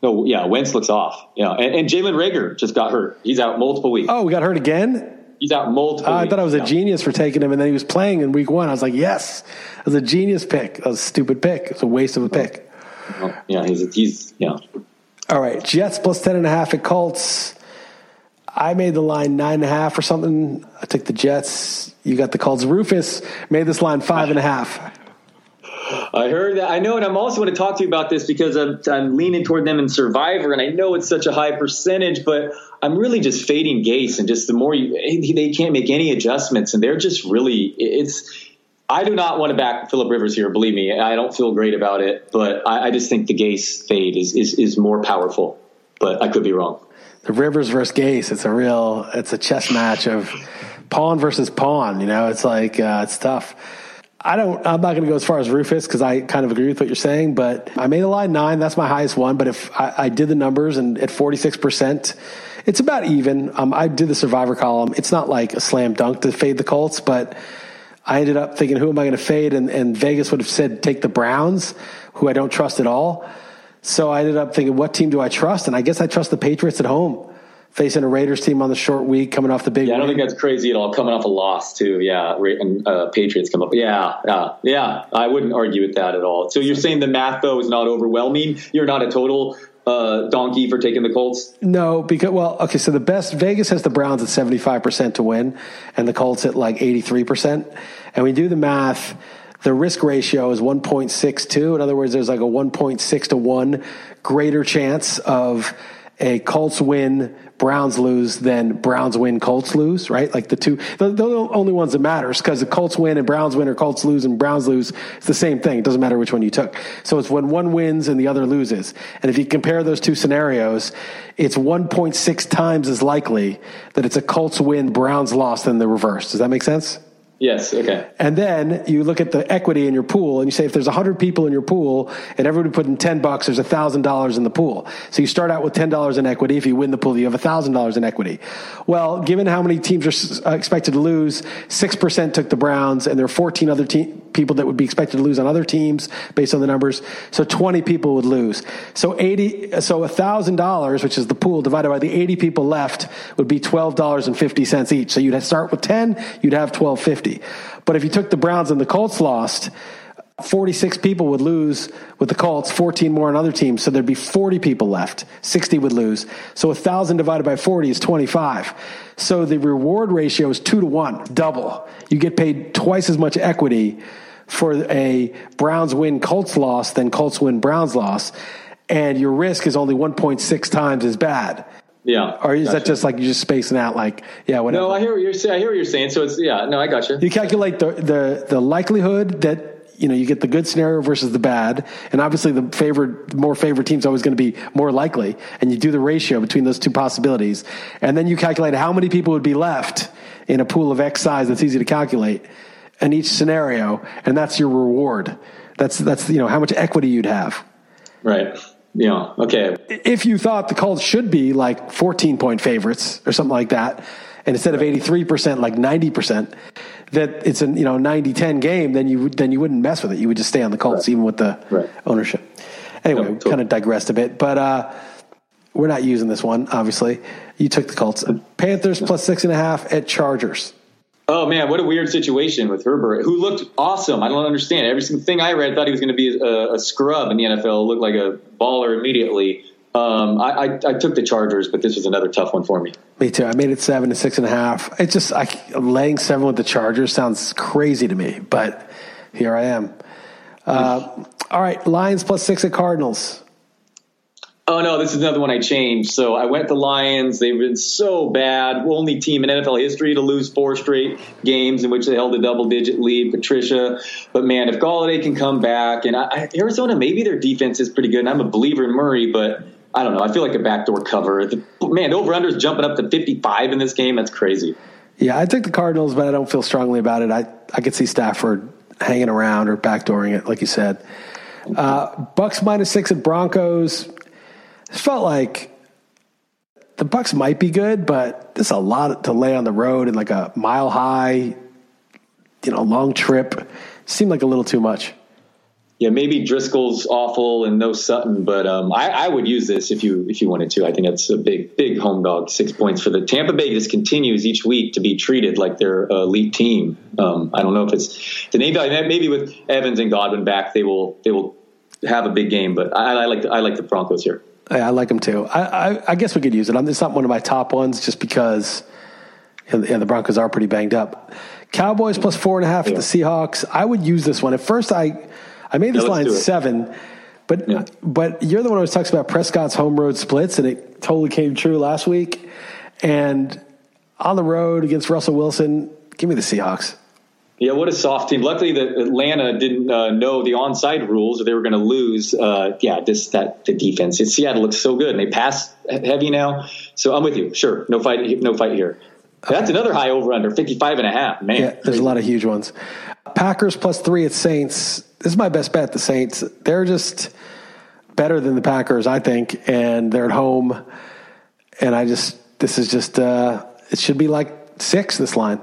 No, yeah, Wentz looks off. Yeah, and, and Jalen Reagor just got hurt. He's out multiple weeks. Oh, we got hurt again. He's out multiple. Uh, I thought I was a genius for taking him, and then he was playing in week one. I was like, yes, it was a genius pick. That was a stupid pick. It's a waste of a pick. Yeah, he's he's yeah. All right, Jets plus ten and a half at Colts. I made the line nine and a half or something. I took the Jets. You got the Colts. Rufus made this line five and a half. I heard that. I know, and I'm also going to talk to you about this because I'm, I'm leaning toward them in Survivor, and I know it's such a high percentage, but I'm really just fading Gase, and just the more you, they can't make any adjustments, and they're just really it's. I do not want to back Philip Rivers here. Believe me, I don't feel great about it, but I, I just think the Gase fade is, is is more powerful. But I could be wrong. The Rivers versus Gase. It's a real. It's a chess match of pawn versus pawn. You know, it's like uh, it's tough. I don't. I'm not going to go as far as Rufus because I kind of agree with what you're saying. But I made a line nine. That's my highest one. But if I, I did the numbers and at 46 percent, it's about even. Um, I did the Survivor column. It's not like a slam dunk to fade the Colts, but I ended up thinking, who am I going to fade? And, and Vegas would have said take the Browns, who I don't trust at all. So I ended up thinking, what team do I trust? And I guess I trust the Patriots at home, facing a Raiders team on the short week, coming off the big. Yeah, I don't win. think that's crazy at all. Coming off a loss too, yeah. And uh, Patriots come up, yeah, yeah, yeah. I wouldn't argue with that at all. So you're saying the math though is not overwhelming. You're not a total uh, donkey for taking the Colts. No, because well, okay. So the best Vegas has the Browns at seventy five percent to win, and the Colts at like eighty three percent. And we do the math. The risk ratio is one point six two. In other words, there's like a one point six to one greater chance of a Colts win, Browns lose then Browns win, Colts lose. Right? Like the two, the, the only ones that matters because the Colts win and Browns win, or Colts lose and Browns lose. It's the same thing. It doesn't matter which one you took. So it's when one wins and the other loses. And if you compare those two scenarios, it's 1.6 times as likely that it's a Colts win, Browns loss than the reverse. Does that make sense? Yes. Okay. And then you look at the equity in your pool and you say if there's 100 people in your pool and everybody put in 10 bucks, there's $1,000 in the pool. So you start out with $10 in equity. If you win the pool, you have $1,000 in equity. Well, given how many teams are uh, expected to lose, 6% took the Browns and there are 14 other te- people that would be expected to lose on other teams based on the numbers. So 20 people would lose. So 80, so $1,000, which is the pool divided by the 80 people left would be $12.50 each. So you'd start with 10, you'd have 12.50. But if you took the Browns and the Colts lost, 46 people would lose with the Colts, 14 more on other teams. So there'd be 40 people left. 60 would lose. So 1,000 divided by 40 is 25. So the reward ratio is two to one, double. You get paid twice as much equity for a Browns win Colts loss than Colts win Browns loss. And your risk is only 1.6 times as bad. Yeah. Or is that just like you're just spacing out like, yeah, whatever? No, I hear what you're saying. I hear what you're saying. So it's yeah. No, I got you. You calculate the, the, the likelihood that you know you get the good scenario versus the bad, and obviously the favored, more favored team's always going to be more likely, and you do the ratio between those two possibilities, and then you calculate how many people would be left in a pool of X size that's easy to calculate in each scenario, and that's your reward. That's that's you know how much equity you'd have. Right. Yeah. Okay. If you thought the Colts should be like 14 point favorites or something like that, and instead of 83%, like 90%, that it's a you know 90-10 game, then you would- then you wouldn't mess with it. You would just stay on the Colts even with the Right. ownership. Anyway, No, totally. kind of digressed a bit, but uh, we're not using this one. Obviously, you took the Colts. Panthers plus six and a half at Chargers. Oh man, what a weird situation with Herbert, who looked awesome. I don't understand. Every single thing I read, I thought he was going to be a, a scrub in the NFL. Looked like a baller immediately. Um, I, I, I took the Chargers, but this was another tough one for me. Me too. I made it seven to six and a half. It's just I, laying seven with the Chargers sounds crazy to me, but here I am. Uh, all right, Lions plus six at Cardinals. Oh no, this is another one I changed. So I went to Lions. They've been so bad. Only team in NFL history to lose four straight games in which they held a double digit lead. Patricia, but man, if Golladay can come back, and I, Arizona, maybe their defense is pretty good. And I'm a believer in Murray, but I don't know. I feel like a backdoor cover. The, man, over under is jumping up to 55 in this game. That's crazy. Yeah, I took the Cardinals, but I don't feel strongly about it. I, I could see Stafford hanging around or backdooring it, like you said. Uh, Bucs minus six at Broncos. It felt like the Bucs might be good, but this is a lot to lay on the road in like a mile high you know, long trip. Seemed like a little too much. Yeah, maybe Driskel's awful and no Sutton, but um, I, I, would use this if you if you wanted to. I think that's a big big home dog. Six points for the Tampa Bay just continues each week to be treated like their elite team. Um, I don't know if it's the maybe maybe with Evans and Godwin back, they will they will have a big game. But I, I like the, I like the Broncos here. I like them too. I, I, I guess we could use it. It's not one of my top ones just because yeah, the Broncos are pretty banged up. Cowboys plus four and a half yeah. the Seahawks. I would use this one. At first, I I made this yeah, line seven, but yeah. but you're the one who talks about Prescott's home road splits, and it totally came true last week. And on the road against Russell Wilson, give me the Seahawks. Yeah, what a soft team. Luckily, that Atlanta didn't uh, know the onside rules, or they were going to lose. Uh, yeah, this that the defense. It's, Seattle looks so good, and they pass heavy now. So I'm with you. Sure, no fight, no fight here. That's another high over under 55 and a half. Man, yeah, there's a lot of huge ones. Packers plus three at Saints. This is my best bet. The Saints. They're just better than the Packers, I think, and they're at home. And I just this is just uh, it should be like six this line.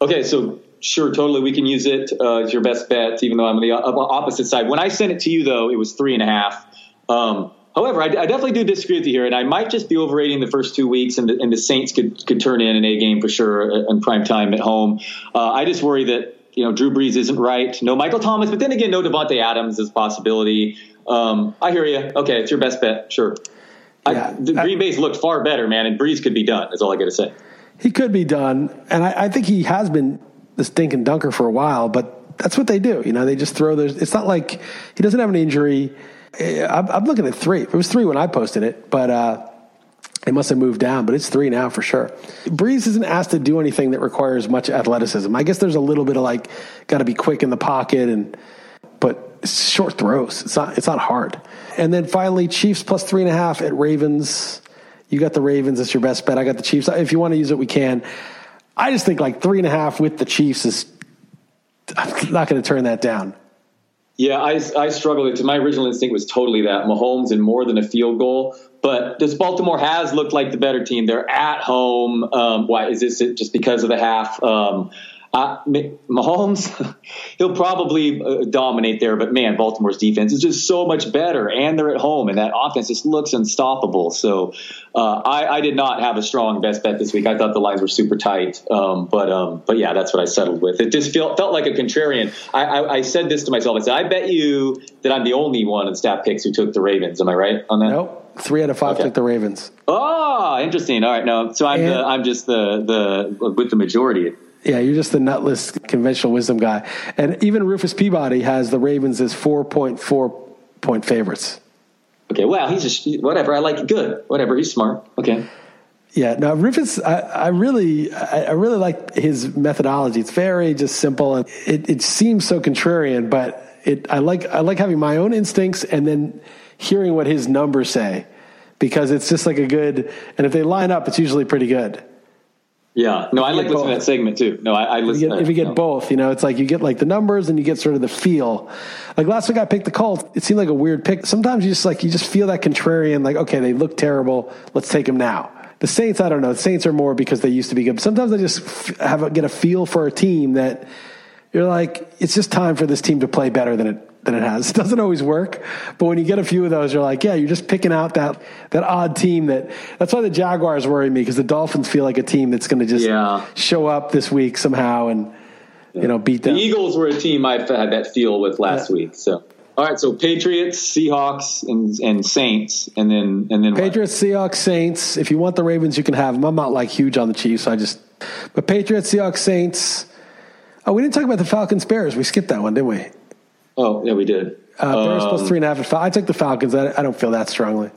Okay, so sure, totally, we can use it. Uh, it's your best bet, even though I'm on the opposite side. When I sent it to you, though, it was three and a half. Um, However, I, I, definitely do disagree with you here, and I might just be overrating the first two weeks, and the, and the Saints could could turn in an A game for sure in prime time at home. Uh, I just worry that you know Drew Brees isn't right. No Michael Thomas, but then again, no Davante Adams is a possibility. Um, I hear you. Okay, it's your best bet. Sure. Yeah, I, the Green Bay's looked far better, man, and Brees could be done. Is all I got to say. He could be done, and I, I think he has been the stinking dunker for a while. But that's what they do. You know, they just throw those. It's not like he doesn't have an injury I'm, I'm looking at three. It was three when I posted it, but uh, it must have moved down. But it's three now for sure. Brees isn't asked to do anything that requires much athleticism. I guess there's a little bit of like got to be quick in the pocket and, but short throws. It's not. It's not hard. And then finally, Chiefs plus three and a half at Ravens. You got the Ravens. That's your best bet. I got the Chiefs. If you want to use it, we can. I just think like three and a half with the Chiefs is. I'm not going to turn that down. Yeah, I, I struggled. My original instinct was totally that Mahomes and more than a field goal. But this Baltimore has looked like the better team. They're at home. Um, why is this just because of the half? Um, uh, Mahomes, he'll probably uh, dominate there, but man, Baltimore's defense is just so much better, and they're at home, and that offense just looks unstoppable. So, uh, I, I, did not have a strong best bet this week. I thought the lines were super tight, um, but um, but yeah, that's what I settled with. It just felt felt like a contrarian. I, I, I, said this to myself. I said, I bet you that I'm the only one in stat picks who took the Ravens. Am I right on that? Nope. Three out of five okay. took the Ravens. Oh, interesting. All right, no, so I'm and, the, I'm just the the with the majority. Yeah, you're just the nutless conventional wisdom guy. And even Rufus Peabody has the Ravens as 4.4 point favorites. Okay, well, he's just whatever. I like it. Good, whatever. He's smart. Okay. Yeah, now Rufus, I, I really, I, I, really like his methodology. It's very just simple, and it, it seems so contrarian, but it, I like, I like having my own instincts and then hearing what his numbers say, because it's just like a good, and if they line up, it's usually pretty good. Yeah, no, I like listening to that segment too. No, I, I listen. If you, get, if you get no. both, you know, it's like you get like the numbers and you get sort of the feel. Like last week, I picked the Colts. It seemed like a weird pick. Sometimes you just like you just feel that contrarian. Like, okay, they look terrible. Let's take them now. The Saints, I don't know. The Saints are more because they used to be good. Sometimes I just have a, get a feel for a team that you're like, it's just time for this team to play better than it than it has. It doesn't always work, but when you get a few of those, you're like, yeah, you're just picking out that that odd team. That that's why the Jaguars worry me because the Dolphins feel like a team that's going to just yeah. show up this week somehow and yeah. you know beat them. The Eagles were a team I've had that feel with last yeah. week. So. All right, so Patriots, Seahawks, and, and Saints, and then and then Patriots, what? Seahawks, Saints. If you want the Ravens, you can have them. I'm not like huge on the Chiefs. I just, but Patriots, Seahawks, Saints. Oh, we didn't talk about the Falcons Bears. We skipped that one, didn't we? Oh, yeah, we did. Uh, Bears um, plus three and a half. I took the Falcons. I, I, don't feel that strongly.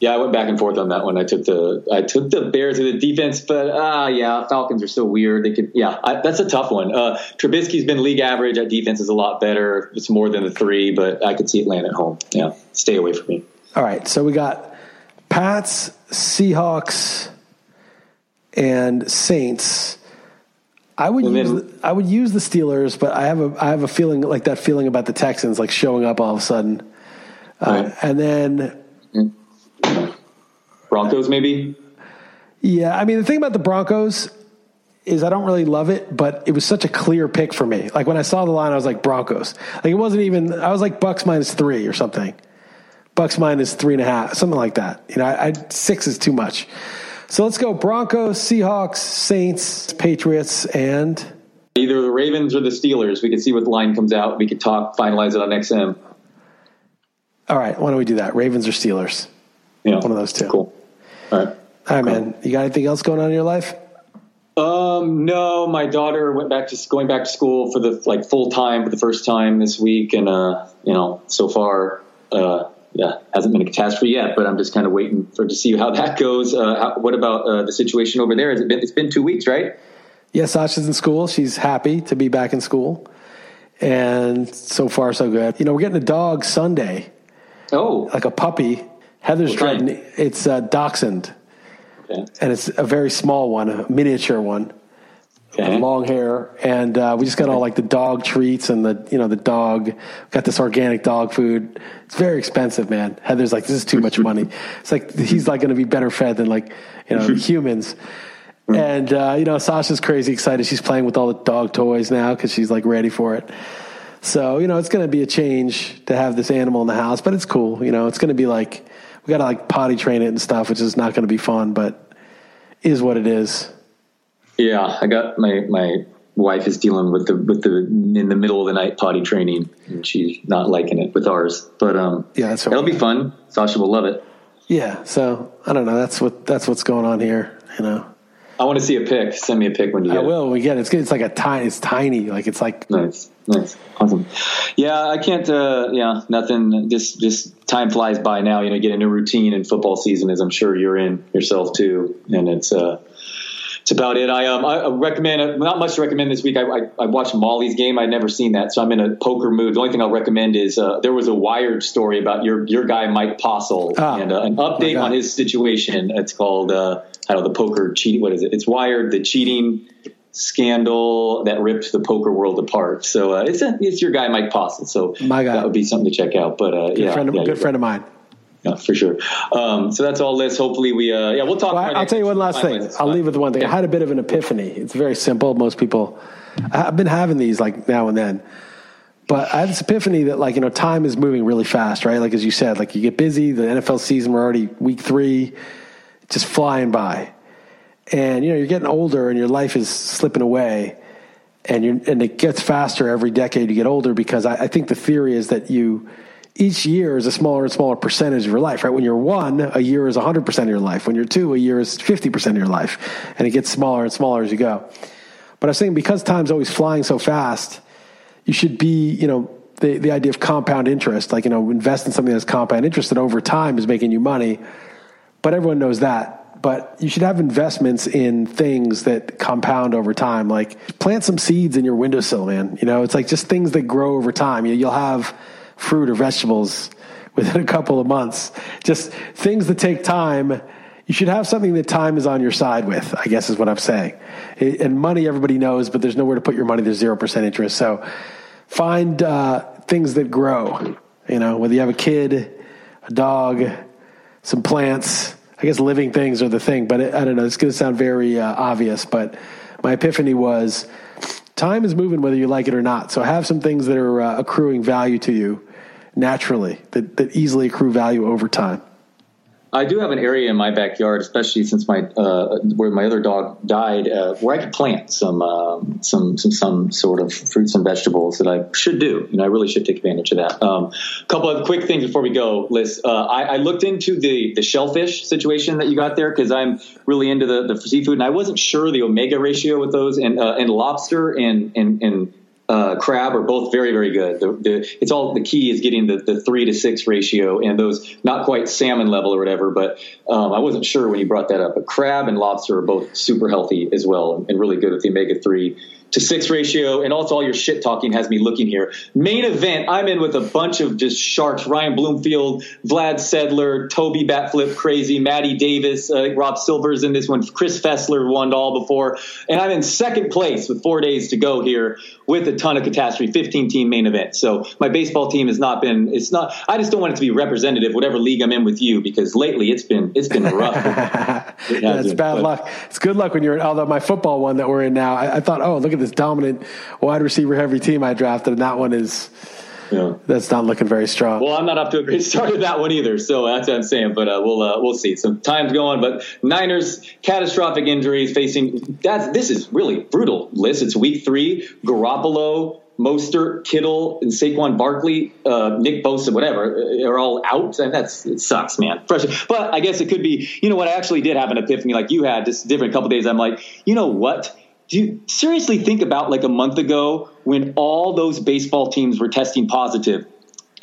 Yeah, I went back and forth on that one. I took the I took the Bears with the defense, but ah, uh, yeah, Falcons are so weird. They could, yeah, I, that's a tough one. Uh, Trubisky's been league average. At defense is a lot better. It's more than the three, but I could see Atlanta at home. Yeah, stay away from me. All right, so we got Pats, Seahawks, and Saints. I would use then, I would use the Steelers, but I have a I have a feeling like that feeling about the Texans, like showing up all of a sudden, uh, right. and then Broncos maybe. Yeah, I mean the thing about the Broncos is I don't really love it, but it was such a clear pick for me. Like when I saw the line, I was like Broncos. Like it wasn't even. I was like Bucs minus three or something. Bucs minus three and a half, something like that. You know, I, I six is too much. So let's go Broncos, Seahawks, Saints, Patriots, and either the Ravens or the Steelers. We could see what the line comes out. We could talk, finalize it on XM. All right, why don't we do that? Ravens or Steelers? Yeah, one of those two. Cool. All right. All right, man. You got anything else going on in your life? Um, no, my daughter went back to going back to school for the like full time for the first time this week, and uh, you know, so far, uh, yeah, hasn't been a catastrophe yet. But I'm just kind of waiting for to see how that goes. Uh, how, what about uh, the situation over there? Has it been? It's been two weeks, right? Yeah, Sasha's in school. She's happy to be back in school, and so far so good. You know, we're getting a dog Sunday. Oh, like a puppy. Heather's trying. It's uh, dachshund, okay. and it's a very small one, a miniature one. Okay. long hair, and uh, we just got all like the dog treats and the you know the dog. Got this organic dog food. It's very expensive, man. Heather's like, this is too much money. It's like he's like going to be better fed than like you know humans. And uh, you know, Sasha's crazy excited. She's playing with all the dog toys now because she's like ready for it. So you know, it's going to be a change to have this animal in the house, but it's cool. You know, it's going to be like we got to like potty train it and stuff, which is not going to be fun, but is what it is. Yeah, I got my my wife is dealing with the with the in the middle of the night potty training, and she's not liking it with ours. But um, yeah, that's it'll be fun. Sasha will love it. Yeah, so I don't know. That's what that's what's going on here. You know. I want to see a pic. Send me a pic when you get I will. When we get it. It's, it's like a tiny. It's tiny. Like it's like nice, nice, awesome. Yeah, I can't. Uh, yeah, nothing. Just just time flies by now. You know, get a new routine in football season, as I'm sure you're in yourself too, and it's. uh it's about it. I um I recommend not much to recommend this week. I, I, I watched Molly's game. I'd never seen that, so I'm in a poker mood. The only thing I'll recommend is uh, there was a Wired story about your your guy Mike Postle ah, and uh, an update on his situation. It's called uh, I don't know the poker cheating. What is it? It's Wired the cheating scandal that ripped the poker world apart. So uh, it's a, it's your guy Mike Postle. So My guy. that would be something to check out. But uh, good yeah, friend of, yeah, good friend of mine. Yeah, for sure. Um, so that's all this. Hopefully, we uh, yeah we'll talk. Well, I'll tell you one last thing. I'll leave with one thing. Yeah. I had a bit of an epiphany. It's very simple. Most people, I've been having these like now and then, but I had this epiphany that like you know time is moving really fast, right? Like as you said, like you get busy. The NFL season we're already week three, just flying by, and you know you're getting older and your life is slipping away. And, you and it gets faster every decade you get older because I, I think the theory is that you each year is a smaller and smaller percentage of your life, right? When you're one, a year is 100% of your life. When you're two, a year is 50% of your life. And it gets smaller and smaller as you go. But I was saying because time's always flying so fast, you should be, you know, the, the idea of compound interest, like, you know, invest in something that's compound interest that over time is making you money. But everyone knows that. But you should have investments in things that compound over time. Like plant some seeds in your windowsill, man. You know, it's like just things that grow over time. You, you'll have fruit or vegetables within a couple of months. Just things that take time. You should have something that time is on your side with, I guess is what I'm saying. And money, everybody knows, but there's nowhere to put your money. There's 0% interest. So find uh, things that grow. You know, whether you have a kid, a dog, some plants. I guess living things are the thing, but I don't know. It's going to sound very uh, obvious, but my epiphany was time is moving whether you like it or not. So have some things that are uh, accruing value to you naturally that, that easily accrue value over time. I do have an area in my backyard, especially since my uh, where my other dog died, uh, where I could plant some um, some some some sort of fruits and vegetables that I should do. You know, I really should take advantage of that. A um, couple of quick things before we go, Liss. Uh, I, I, looked into the the shellfish situation that you got there because I'm really into the, the seafood, and I wasn't sure the omega ratio with those, and uh, and lobster and and and uh, crab are both very, very good. The, the, it's all the key is getting the, the three to six ratio and those not quite salmon level or whatever. But um, I wasn't sure when you brought that up. But crab and lobster are both super healthy as well and, and really good with the omega three. To six ratio, and also all your shit talking has me looking here. Main event, I'm in with a bunch of just sharks: Ryan Bloomfield, Vlad Sedler, Toby Batflip, crazy, Maddie Davis, uh, Rob Silver's in this one. Chris Fessler won all before, and I'm in second place with four days to go here with a ton of catastrophe, 15 team main event. So my baseball team has not been. It's not. I just don't want it to be representative, whatever league I'm in with you, because lately it's been it's been rough. it yeah, it's bad but, luck. It's good luck when you're. In although my football one that we're in now, I, I thought, oh, look at this dominant wide receiver heavy team I drafted, and that one is. Yeah. That's not looking very strong. Well, I'm not up to a great start of that one either, so that's what I'm saying. But uh, we'll uh, we'll see. Some time's going, but Niners catastrophic injuries facing. That's this is really brutal. Liss. It's week three. Garoppolo, Mostert, Kittle, and Saquon Barkley, uh, Nick Bosa, whatever, uh, are all out, and that's it sucks, man. But I guess it could be. You know what? I actually did have an epiphany, like you had, just different couple days. I'm like, you know what? Do you seriously think about like a month ago when all those baseball teams were testing positive?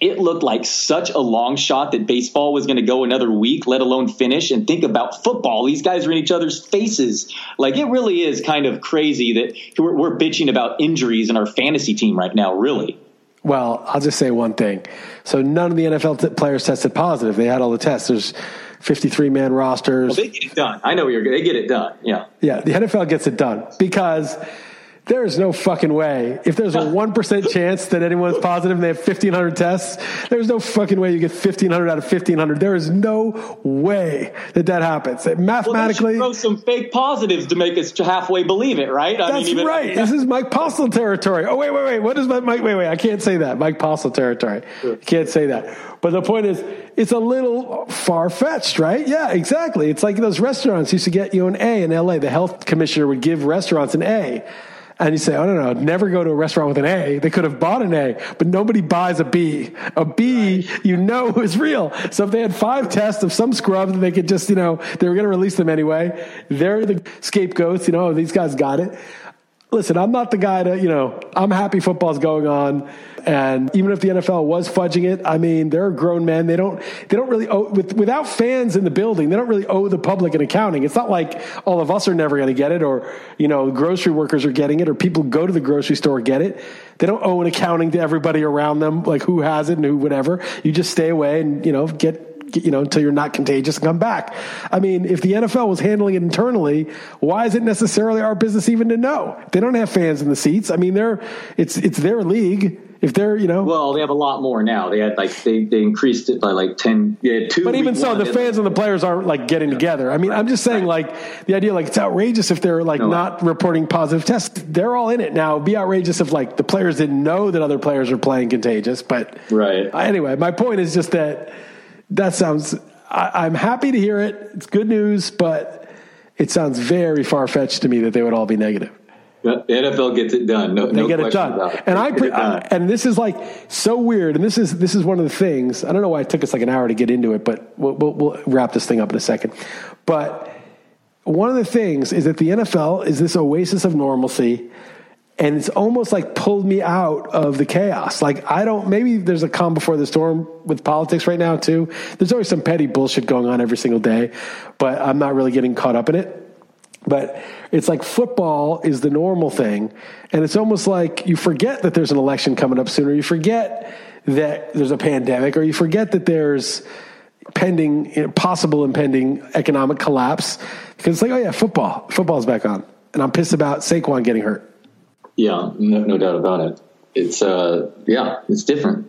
It looked like such a long shot that baseball was going to go another week, let alone finish. And think about football; these guys are in each other's faces. Like it really is kind of crazy that we're, we're bitching about injuries in our fantasy team right now. Really. Well, I'll just say one thing. So none of the NFL t- players tested positive. They had all the tests. There's 53 man rosters. Well, they get it done. I know you're. They get it done. Yeah. Yeah. The NFL gets it done because there is no fucking way. If there's a 1% chance that anyone's positive and they have 1,500 tests, there's no fucking way you get 1,500 out of 1,500. There is no way that that happens. Mathematically. Well, throw some fake positives to make us halfway believe it, right? I that's mean, even, right. This is Mike Postle territory. Oh, wait, wait, wait. What is my, Mike? Wait, wait. I can't say that. Mike Postle territory. Sure. Can't say that. But the point is, it's a little far fetched, right? Yeah, exactly. It's like those restaurants used to get you an A in LA. The health commissioner would give restaurants an A and you say, oh, no, no, never go to a restaurant with an A. They could have bought an A, but nobody buys a B. A B, you know, is real. So if they had five tests of some scrub that they could just, you know, they were going to release them anyway, they're the scapegoats. You know, these guys got it. Listen, I'm not the guy to, you know, I'm happy football's going on. And even if the NFL was fudging it, I mean, they're grown men. They don't, they don't really owe, with, without fans in the building, they don't really owe the public an accounting. It's not like all of us are never going to get it or, you know, grocery workers are getting it or people go to the grocery store get it. They don't owe an accounting to everybody around them, like who has it and who, whatever. You just stay away and, you know, get, you know, until you're not contagious and come back. I mean, if the NFL was handling it internally, why is it necessarily our business even to know? They don't have fans in the seats. I mean, they're it's it's their league. If they're, you know, well, they have a lot more now. They had like they, they increased it by like ten. Yeah, two. But even so, the fans and the players aren't like getting yeah. together. I mean, I'm just saying, like the idea, like it's outrageous if they're like no, not reporting positive tests. They're all in it now. It'd be outrageous if like the players didn't know that other players are playing contagious. But right. Anyway, my point is just that that sounds. I, I'm happy to hear it. It's good news, but it sounds very far fetched to me that they would all be negative. The NFL gets it done. No, they no get it done. It. And I, I, and this is like so weird. And this is this is one of the things. I don't know why it took us like an hour to get into it, but we'll, we'll, we'll wrap this thing up in a second. But one of the things is that the NFL is this oasis of normalcy and it's almost like pulled me out of the chaos. Like I don't. Maybe there's a calm before the storm with politics right now too. There's always some petty bullshit going on every single day, but I'm not really getting caught up in it. But it's like football is the normal thing, and it's almost like you forget that there's an election coming up soon, or you forget that there's a pandemic, or you forget that there's pending, possible impending economic collapse because it's like, oh yeah, football, football's back on, and I'm pissed about Saquon getting hurt. Yeah, no, no doubt about it. It's uh, yeah, it's different.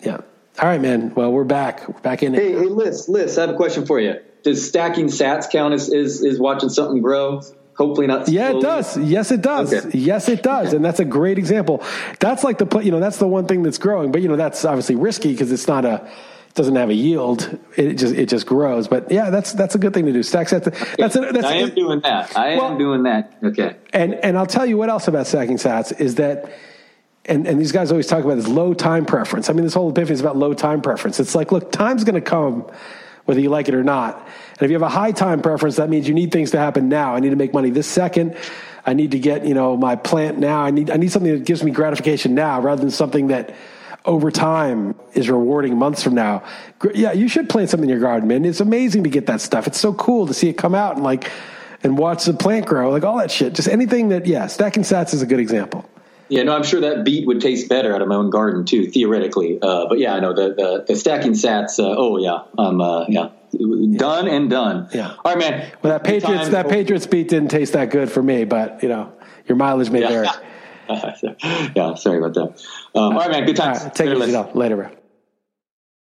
Yeah. All right, man. Well, we're back. We're back in it. Hey, hey, Liss, Liss, I have a question for you. Does stacking sats count as is, is watching something grow? Hopefully not. Slowly. Yeah, it does. Yes, it does. Okay. Yes, it does. And that's a great example. That's like the, you know, that's the one thing that's growing, but you know, that's obviously risky because it's not a, doesn't have a yield. It just it just grows. But yeah, that's that's a good thing to do. Stack sats. That's, a, that's I am doing that. I well, am doing that. Okay. And and I'll tell you what else about stacking sats is that. And, and these guys always talk about this low time preference. I mean, this whole epiphany is about low time preference. It's like, look, time's going to come whether you like it or not. And if you have a high time preference, that means you need things to happen now. I need to make money this second. I need to get, you know, my plant now. I need, I need something that gives me gratification now rather than something that over time is rewarding months from now. Yeah, you should plant something in your garden, man. It's amazing to get that stuff. It's so cool to see it come out and like and watch the plant grow, like all that shit. Just anything that, yeah, stacking sats is a good example. Yeah, no, I'm sure that beet would taste better out of my own garden too, theoretically. Uh, but yeah, I know the, the, the stacking sats. Uh, oh yeah, um, uh, yeah, done and done. Yeah. All right, man. Well, that Patriots that Patriots beat didn't taste that good for me, but you know your mileage may vary. yeah, sorry about that. Um, all right, man. Good times. right, take it easy. Though. Later, bro.